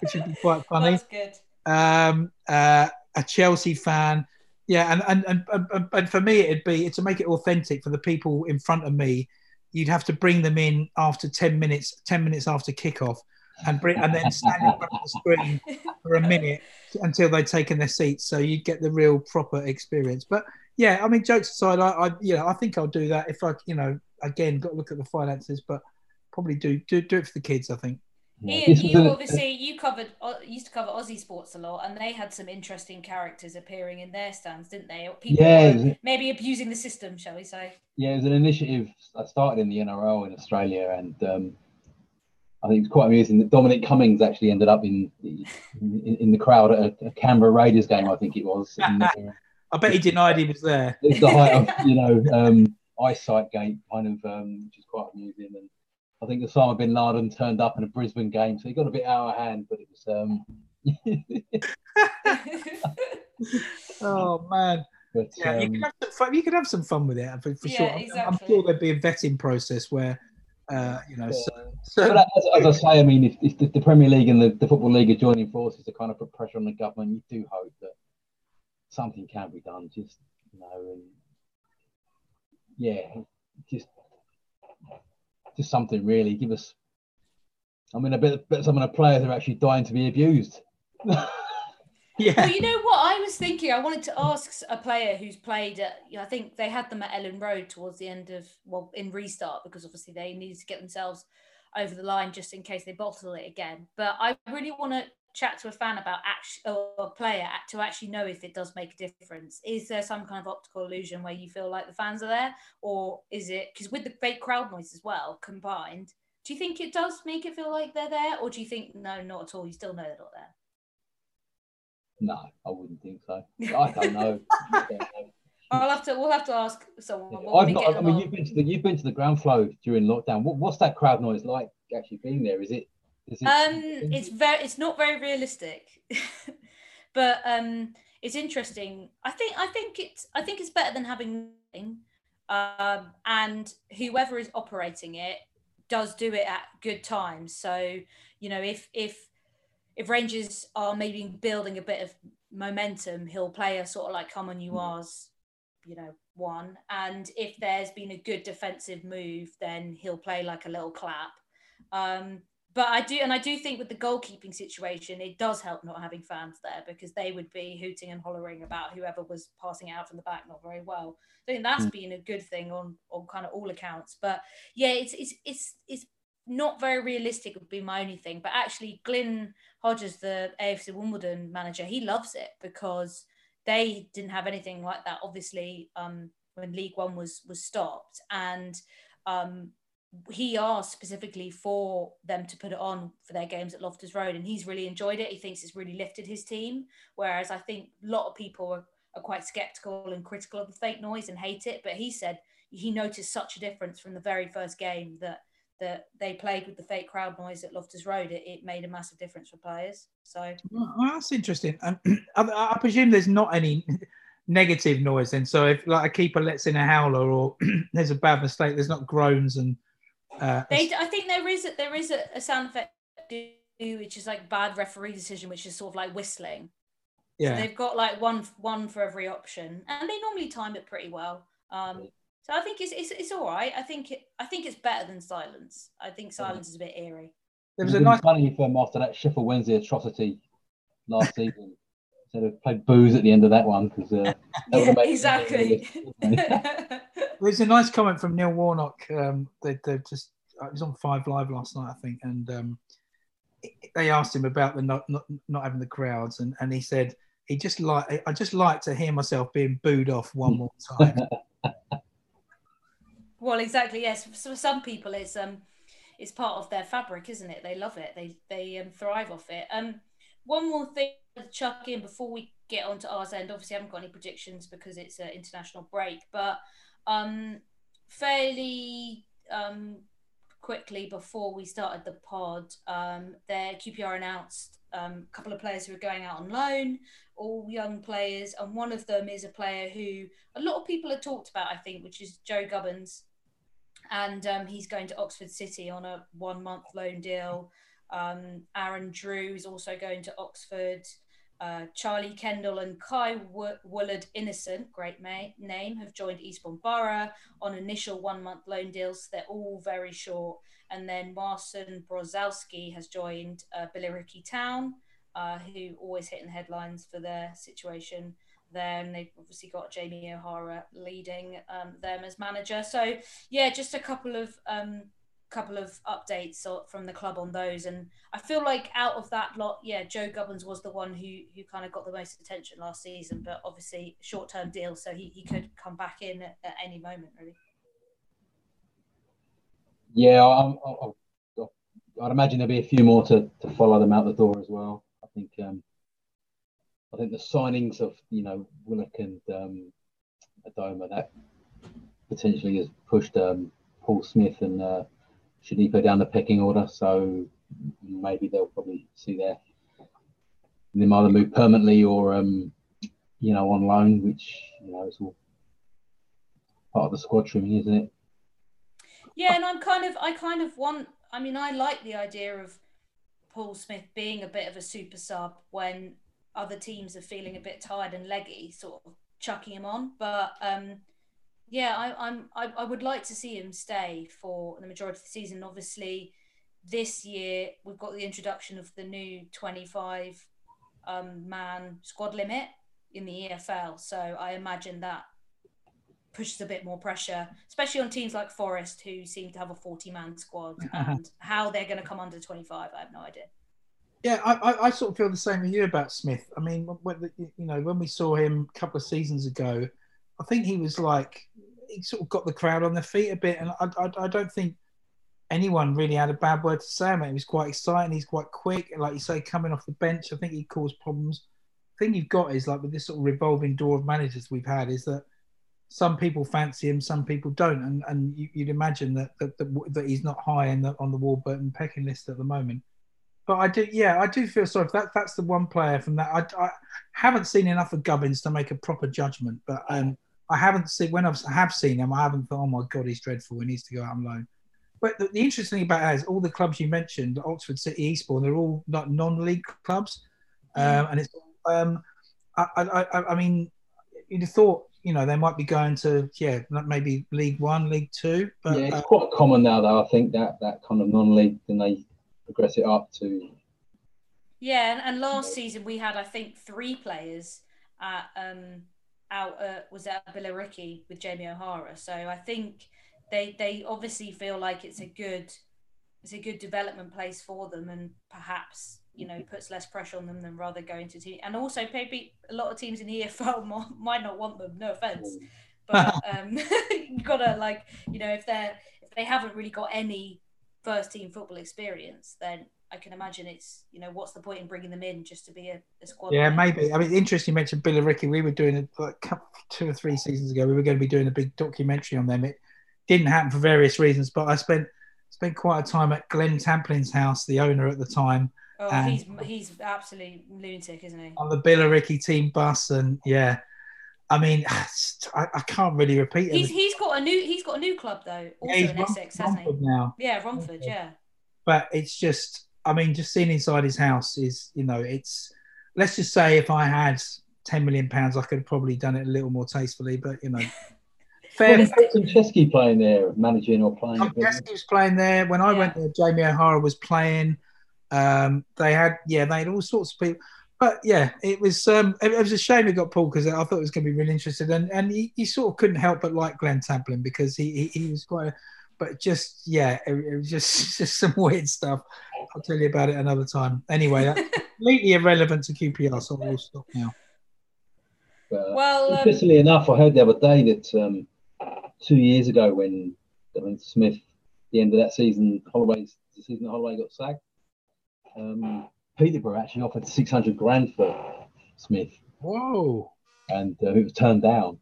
which would be quite funny. That's good. Um, uh, a Chelsea fan. Yeah, and, and and, and for me, it'd be to make it authentic for the people in front of me. You'd have to bring them in after ten minutes, ten minutes after kickoff, and bring and then stand in front of the screen <laughs> for a minute until they'd taken their seats, so you'd get the real proper experience. But yeah, I mean, jokes aside, I, I you know I think I'll do that if I you know again got to look at the finances, but probably do do do it for the kids. I think. Ian, you obviously you covered uh, used to cover Aussie sports a lot, and they had some interesting characters appearing in their stands, didn't they? People yeah, maybe abusing the system, shall we say? Yeah, it was an initiative I started in the NRL in Australia, and um, I think it's quite amusing that Dominic Cummings actually ended up in in, in the crowd at a, a, Canberra Raiders game. I think it was. <laughs> And, uh, I bet he denied he was there. <laughs> It's the height of you know <laughs> um, eyesight gate kind of, um, which is quite amusing. And I think Osama bin Laden turned up in a Brisbane game, so he got a bit out of hand. But it was. Um, oh man. But, yeah, you, um, could have some fun, you could have some fun with it for, for Yeah, sure. I'm- I'm sure there'd be a vetting process where, uh, you know, so, so as, as I say, I mean, if, if the, the Premier League and the, the Football League are joining forces to kind of put pressure on the government, you do hope that something can be done. Just you know, and yeah, just just something really. Give us. I mean, I bet, bet some of the players are actually dying to be abused. <laughs> yeah, Well, you know what? I was thinking. I wanted to ask a player who's played at. You know, I think they had them at Elland Road towards the end of well, in restart because obviously they needed to get themselves over the line just in case they bottle it again. But I really want to chat to a fan about actually or a player to actually know if it does make a difference. Is there some kind of optical illusion where you feel like the fans are there, or is it because with the fake crowd noise as well combined? Do you think it does make it feel like they're there, or do you think no, not at all? You still know they're not there. No, I wouldn't think so. I don't know. I don't know. I'll have to. We'll have to ask someone. I've not, I mean, them you've been to the you've been to the ground flow during lockdown. What, what's that crowd noise like? Actually being there, is it? Is it Um, it's very. It's not very realistic, <laughs> but um, it's interesting. I think. I think it's. I think it's better than having nothing. Um, and whoever is operating it does do it at good times. So you know, if if if Rangers are maybe building a bit of momentum, he'll play a sort of like "Come on, you Mm. R's," you know, one. And if there's been a good defensive move, then he'll play like a little clap. Um, but I do, and I do think with the goalkeeping situation, it does help not having fans there because they would be hooting and hollering about whoever was passing out from the back not very well. I think that's Mm. been a good thing on on kind of all accounts. But yeah, it's it's it's it's not very realistic would be my only thing. But actually, Glyn Hodges, the AFC Wimbledon manager, he loves it because they didn't have anything like that. Obviously, um, when League One was was stopped, and um, he asked specifically for them to put it on for their games at Loftus Road, and he's really enjoyed it. He thinks it's really lifted his team. Whereas I think a lot of people are, are quite skeptical and critical of the fake noise and hate it. But he said he noticed such a difference from the very first game that that they played with the fake crowd noise at Loftus Road. It, it made a massive difference for players. So Well, that's interesting. Um, <clears throat> I, I presume there's not any <laughs> negative noise then. So if like a keeper lets in a howler or <clears throat> there's a bad mistake, there's not groans and. Uh, they, I think there is a, there is a, a sound effect which is like bad referee decision, which is sort of like whistling. So yeah, they've got like one one for every option, and they normally time it pretty well. Um, so I think it's, it's it's all right. I think it I think it's better than silence. I think silence is a bit eerie. there was a nice. been funny if um, after that Sheffield Wednesday atrocity last <laughs> season, instead of played booze at the end of that one because uh, That <laughs> Yeah, would've made it exactly. There's <laughs> a nice comment from Neil Warnock. Um, they they just uh, it was on Five Live last night, I think, and um, they asked him about the not not, not having the crowds, and, and he said he just like I just like to hear myself being booed off one more time. Well, exactly. Yes. For some people, it's um, it's part of their fabric, isn't it? They love it. They they um, thrive off it. Um, one more thing to chuck in before we get on to ours end. Obviously, I haven't got any predictions because it's an international break, but um, fairly um, quickly before we started the pod, um, their QPR announced um, a couple of players who are going out on loan, all young players, and one of them is a player who a lot of people have talked about, I think, which is Joe Gubbins, and um, he's going to Oxford City on a one-month loan deal. Um, Aaron Drewe is also going to Oxford. Uh, Charlie Kendall and Kai w- Woollard-Innocent, great ma- name, have joined Eastbourne Borough on initial one month loan deals. They're all very short. And then Marcin Brozowski has joined uh, Billericay Town, uh, who always hit in the headlines for their situation And they've obviously got Jamie O'Hara leading um, them as manager. So, yeah, just a couple of. Um, couple of updates from the club on those and I feel like out of that lot yeah Joe Gubbins was the one who who kind of got the most attention last season but obviously short term deal so he, he could come back in at, at any moment really Yeah, I'm I'd imagine there'll be a few more to, to follow them out the door as well. I think um, I think the signings of you know Willock and um, Adomah that potentially has pushed um, Paul Smith and uh, Shodipo down the pecking order. So maybe they'll probably see their they either move permanently or um, you know on loan, which you know is all part of the squad trimming, isn't it? Yeah, and I'm kind of, I kind of want. I mean, I like the idea of Paul Smith being a bit of a super sub when other teams are feeling a bit tired and leggy, sort of chucking him on. But um, yeah, I, I'm, I, I would like to see him stay for the majority of the season. Obviously, this year we've got the introduction of the new 25 um, man squad limit in the EFL. So I imagine that pushes a bit more pressure, especially on teams like Forest, who seem to have a 40 man squad. <laughs> and how they're going to come under 25, I have no idea. Yeah, I, I, I, sort of feel the same with you about Smith. I mean, when, you know, when we saw him a couple of seasons ago, I think he was like, he sort of got the crowd on their feet a bit. And I, I, I don't think anyone really had a bad word to say about him. He's quite exciting. He's quite quick. And like you say, coming off the bench, I think he caused problems. The thing you've got is like with this sort of revolving door of managers we've had is that some people fancy him, some people don't, and and you, would imagine that that, that that he's not high in the, on the Warburton pecking list at the moment. But I do, yeah, I do feel sorry. That that's the one player from that. I, I haven't seen enough of Gubbins to make a proper judgment, but um, I haven't seen when I've, I have seen him. I haven't thought, oh my god, he's dreadful. He needs to go out on loan. But the, the interesting thing about that is all the clubs you mentioned, Oxford City, Eastbourne, they're all not non-league clubs, um, and it's um, I, I, I mean, you'd have thought you know they might be going to yeah maybe League One, League Two. But, yeah, it's uh, quite common now though. I think that that kind of non-league, then they progress it up to. Yeah, and, and last season we had I think three players at um out at was at Billericay with Jamie O'Hara. So I think they they obviously feel like it's a good it's a good development place for them and perhaps you know puts less pressure on them than rather going to team and also maybe a lot of teams in the <laughs> EFL might not want them no offense but um <laughs> you gotta like you know if they're if they haven't really got any first team football experience then I can imagine it's you know what's the point in bringing them in just to be a, a squad yeah player? maybe I mean interesting you mentioned Billericay we were doing it like two or three seasons ago we were going to be doing a big documentary on them it didn't happen for various reasons but I spent spent quite a time at Glenn Tamplin's house the owner at the time Oh, and he's he's absolutely lunatic, isn't he? On the Billericay team bus, and yeah, I mean, <sighs> I, I can't really repeat it. He's, he's got a new he's got a new club though, also yeah, in Essex, hasn't he? Now, yeah, Romford, yeah. But it's just, I mean, just seeing inside his house is, you know, it's. Let's just say if I had ten million pounds, I could have probably done it a little more tastefully. But you know, <laughs> fair. Well, Chesky playing there, managing or playing. Chesky was playing there when I yeah. went there. Jamie O'Hara was playing. Um, they had, yeah, they had all sorts of people. But yeah, it was um, it, it was a shame it got pulled because I thought it was going to be really interesting, and and he, he, sort of couldn't help but like Glenn Tamplin because he, he, he was quite, a, but just yeah, it, it, was just <laughs> just some weird stuff. I'll tell you about it another time. Anyway, that's <laughs> completely irrelevant to QPR, so we'll stop now. Uh, well, um, interestingly enough, I heard the other day that um, two years ago when I Smith, the end of that season, Holloway's the season Holloway got sacked um, Peterborough actually offered 600 grand for Smith. Whoa. And uh, it was turned down.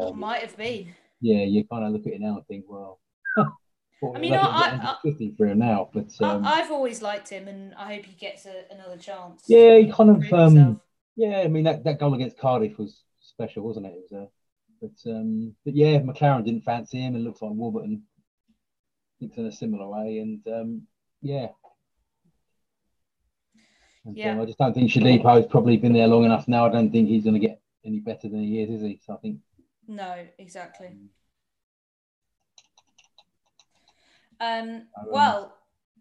Um, might have been. Yeah, you kind of look at it now and think, well, <laughs> I mean, I, I, for him now, but um, I, have always liked him, and I hope he gets a, another chance. Yeah, he kind of, um, yeah. I mean, that, that goal against Cardiff was special, wasn't it? It was a, but um, but yeah, McClaren didn't fancy him, and looks like Warburton thinks in a similar way, and um, yeah, and, yeah. Um, I just don't think Shodipo's probably been there long enough now. I don't think he's going to get any better than he is, is he? So I think. No, exactly. Um, well,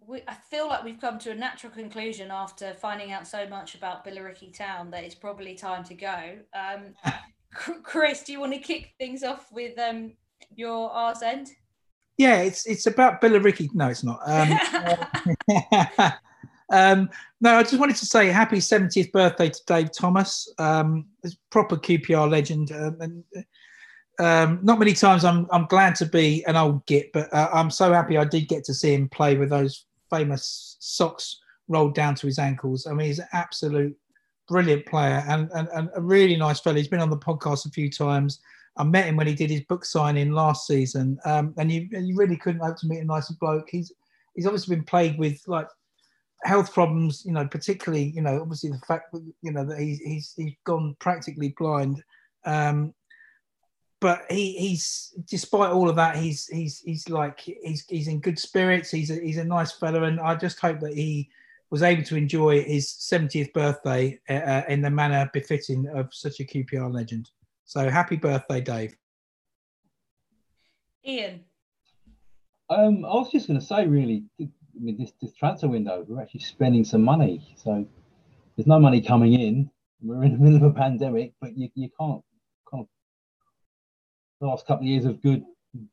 we, I feel like we've come to a natural conclusion after finding out so much about Billericay Town that it's probably time to go. Um, <laughs> Chris, do you want to kick things off with um, your arse end? Yeah, it's it's about Billericay. No, it's not. Um, <laughs> <laughs> Um, no, I just wanted to say happy 70th birthday to Dave Thomas, um, proper QPR legend. Um, and um, not many times I'm I'm glad to be an old git, but uh, I'm so happy I did get to see him play with those famous socks rolled down to his ankles. I mean, he's an absolute brilliant player and, and, and a really nice fellow. He's been on the podcast a few times. I met him when he did his book signing last season, um, and you you really couldn't hope to meet a nicer bloke. He's he's obviously been plagued with like health problems, you know, particularly you know obviously the fact that you know that he's he's he's gone practically blind. Um, but he, he's despite all of that, he's he's he's like he's he's in good spirits. He's a, he's a nice fellow, and I just hope that he was able to enjoy his 70th birthday uh, uh, in the manner befitting of such a QPR legend. So happy birthday, Dave. Ian. Um, I was just going to say, really, Mean, this, this transfer window, we're actually spending some money. So there's no money coming in. We're in the middle of a pandemic, but you, you can't kind of the last couple of years of good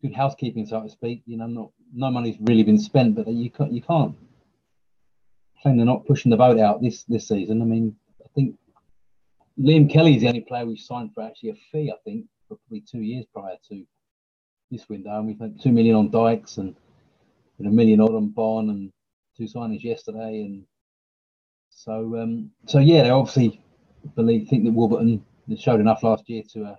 good housekeeping, so to speak. You know, not no money's really been spent, but you can't you can't claim they're not pushing the boat out this this season. I mean, I think Liam Kelly is the only player we've signed for actually a fee. I think for probably two years prior to this window, and we've had two million on Dykes and, and a million odd on Bonne and two signings yesterday, and so um, so yeah, they obviously believe think that Warburton showed enough last year to uh,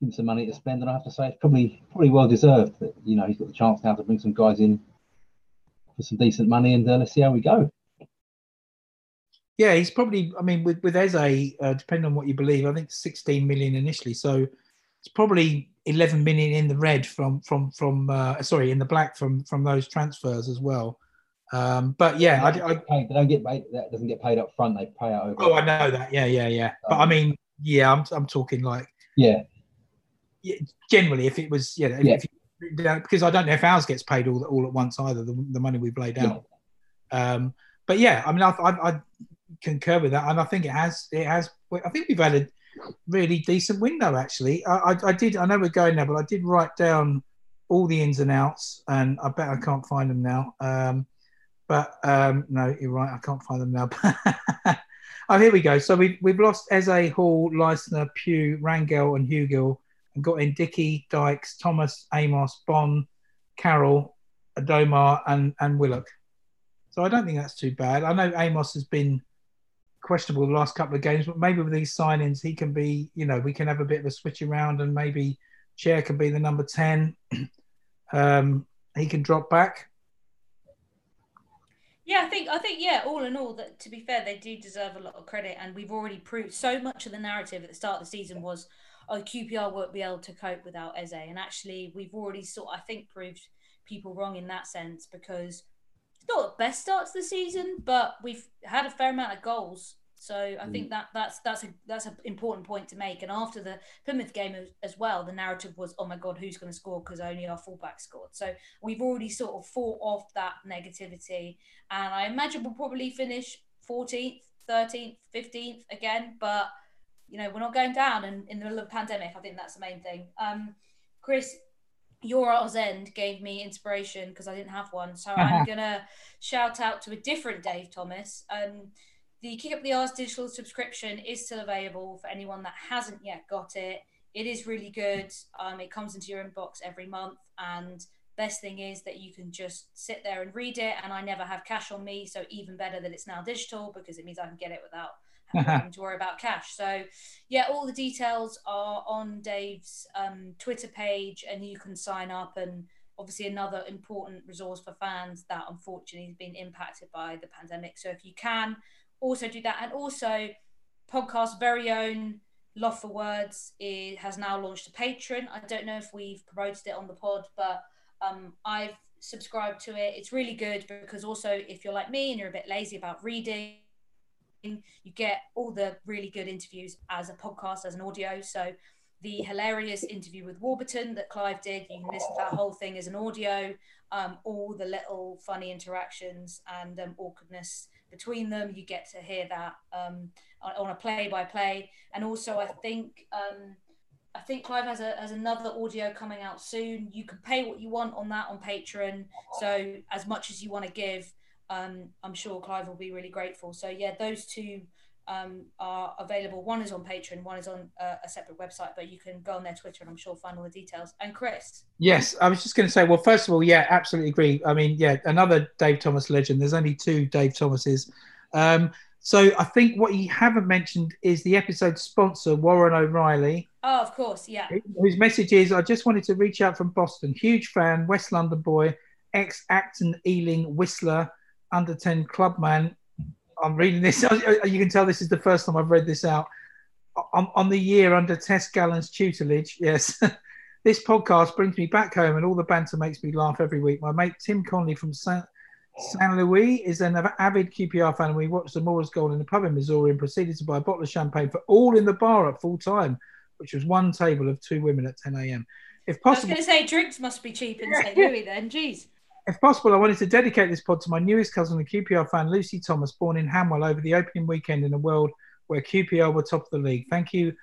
give him some money to spend, and I have to say it's probably probably well deserved that you know he's got the chance now to bring some guys in for some decent money, and uh, let's see how we go. Yeah, he's probably. I mean, with with Eze, uh, depending on what you believe, I think 16 million initially. So it's probably 11 million in the red from from from uh, sorry in the black from from those transfers as well. Um, but yeah, I, I, they don't get paid. That doesn't get paid up front. They pay out over. Oh, I know that. Yeah, yeah, yeah. But I Um, mean, yeah, I'm I'm talking like Yeah, yeah, generally if it was you know if, Yeah. if you, because I don't know if ours gets paid all all at once either the, the money we've laid Yeah. out. Um, but yeah, I mean I, I, I concur with that, and I think it has it has. I think we've had a really decent window actually. I, I, I did I know we're going there, but I did write down all the ins and outs, and I bet I can't find them now. Um, but um, no, you're right, I can't find them now. <laughs> oh, here we go. So we we've lost Eze, Hall, Leistner, Pugh, Rangel, and Hugill and got in Dickie, Dykes, Thomas, Amos, Bonne, Carroll, Adomah, and and Willock. So I don't think that's too bad. I know Amos has been questionable the last couple of games, but maybe with these signings, he can be. You know, we can have a bit of a switch around, and maybe Chair can be the number ten. <clears throat> um, he can drop back. Yeah, I think I think yeah. All in all, that to be fair, they do deserve a lot of credit, and we've already proved so much of the narrative at the start of the season was, oh, QPR won't be able to cope without Eze, and actually we've already sort I think proved people wrong in that sense because not the best start to the season, but we've had a fair amount of goals. So I think that that's that's a that's an important point to make. And after the Plymouth game as, as well, the narrative was, oh my god, who's going to score because only our fullback scored. So we've already sort of fought off that negativity, and I imagine we'll probably finish 14th, 13th, 15th again. But you know, we're not going down and in the middle of a pandemic. I think that's the main thing. Um, Chris, your Oz end gave me inspiration because I didn't have one. So I'm gonna shout out to a different Dave Thomas. Um, the Kick Up the Arse digital subscription is still available for anyone that hasn't yet got it. It is really good. Um, it comes into your inbox every month, and best thing is that you can just sit there and read it. And I never have cash on me, so even better that it's now digital because it means I can get it without <laughs> to worry about cash. So, yeah, all the details are on Dave's um, Twitter page, and you can sign up. And obviously, another important resource for fans that unfortunately has been impacted by the pandemic. So, if you can, also do that. And also, podcast very own Loft for Words is, has now launched a Patreon. I don't know if we've promoted it on the pod, but um, I've subscribed to it. It's really good because also, if you're like me and you're a bit lazy about reading, you get all the really good interviews as a podcast, as an audio. So the hilarious interview with Warburton that Clive did, you can listen to that whole thing as an audio. Um, all the little funny interactions and um, awkwardness between them, you get to hear that um, on, a play-by-play. And also, I think um, I think Clive has a has another audio coming out soon. You can pay what you want on that on Patreon. So as much as you want to give, um, I'm sure Clive will be really grateful. So yeah, those two um, are available. One is on Patreon, one is on uh, a separate website, but you can go on their Twitter and I'm sure find all the details. And Chris, Yes, I was just going to say. Well, first of all, yeah, absolutely agree. I mean, yeah, another Dave Thomas legend. There's only two Dave Thomases. Um, so I think what you haven't mentioned is the episode sponsor, Warren O'Reilly, oh, of course, yeah, whose message is, "I just wanted to reach out from Boston. Huge fan, West London boy, ex Acton Ealing Whistler, under ten clubman. I'm reading this. <laughs> You can tell this is the first time I've read this out. On, on the year under Tess Gallen's tutelage, yes." <laughs> This podcast brings me back home, and all the banter makes me laugh every week. My mate Tim Conley from San, San Luis is an avid QPR fan, and we watched the Moors goal in the pub in Missouri and proceeded to buy a bottle of champagne for all in the bar at full time, which was one table of two women at 10 a.m. If I was possible, going to say drinks must be cheap in St. Louis then. Jeez. If possible, I wanted to dedicate this pod to my newest cousin, the QPR fan, Lucy Thomas, born in Hanwell over the opening weekend in a world where QPR were top of the league. Thank you.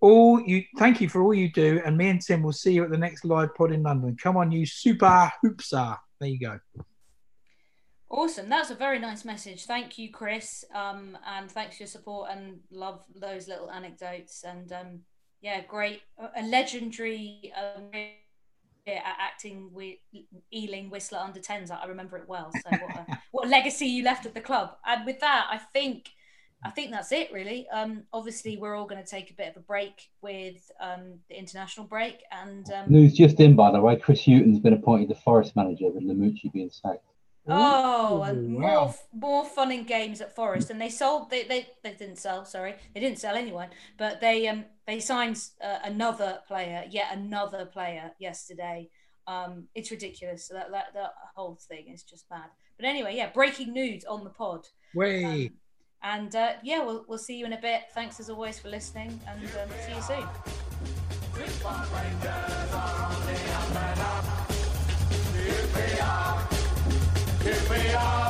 All you thank you for all you do, and me and Tim will see you at the next live pod in London. Come on, you super hoopsa. There you go. Awesome. That's a very nice message. Thank you, Chris. Um, and thanks for your support and love those little anecdotes. And um, yeah, great. A legendary um, yeah, acting with Ealing Whistler under 10s. I remember it well. So what a, <laughs> what legacy you left at the club. And with that, I think I think that's it really. Um, obviously, we're all going to take a bit of a break with um, the international break. And um, News just in, by the way. Chris Hughton's been appointed the Forest manager with Lamouchi being sacked. Oh, and Ooh, more wow. more fun in games at Forest, and they sold. They, they they didn't sell. Sorry, they didn't sell anyone, but they um they signed uh, another player, yet another player yesterday. Um, it's ridiculous. That that that whole thing is just mad. But anyway, yeah, breaking news on the pod. Way. Um, and uh, yeah, we'll we'll see you in a bit. Thanks as always for listening, and um, see you soon. Che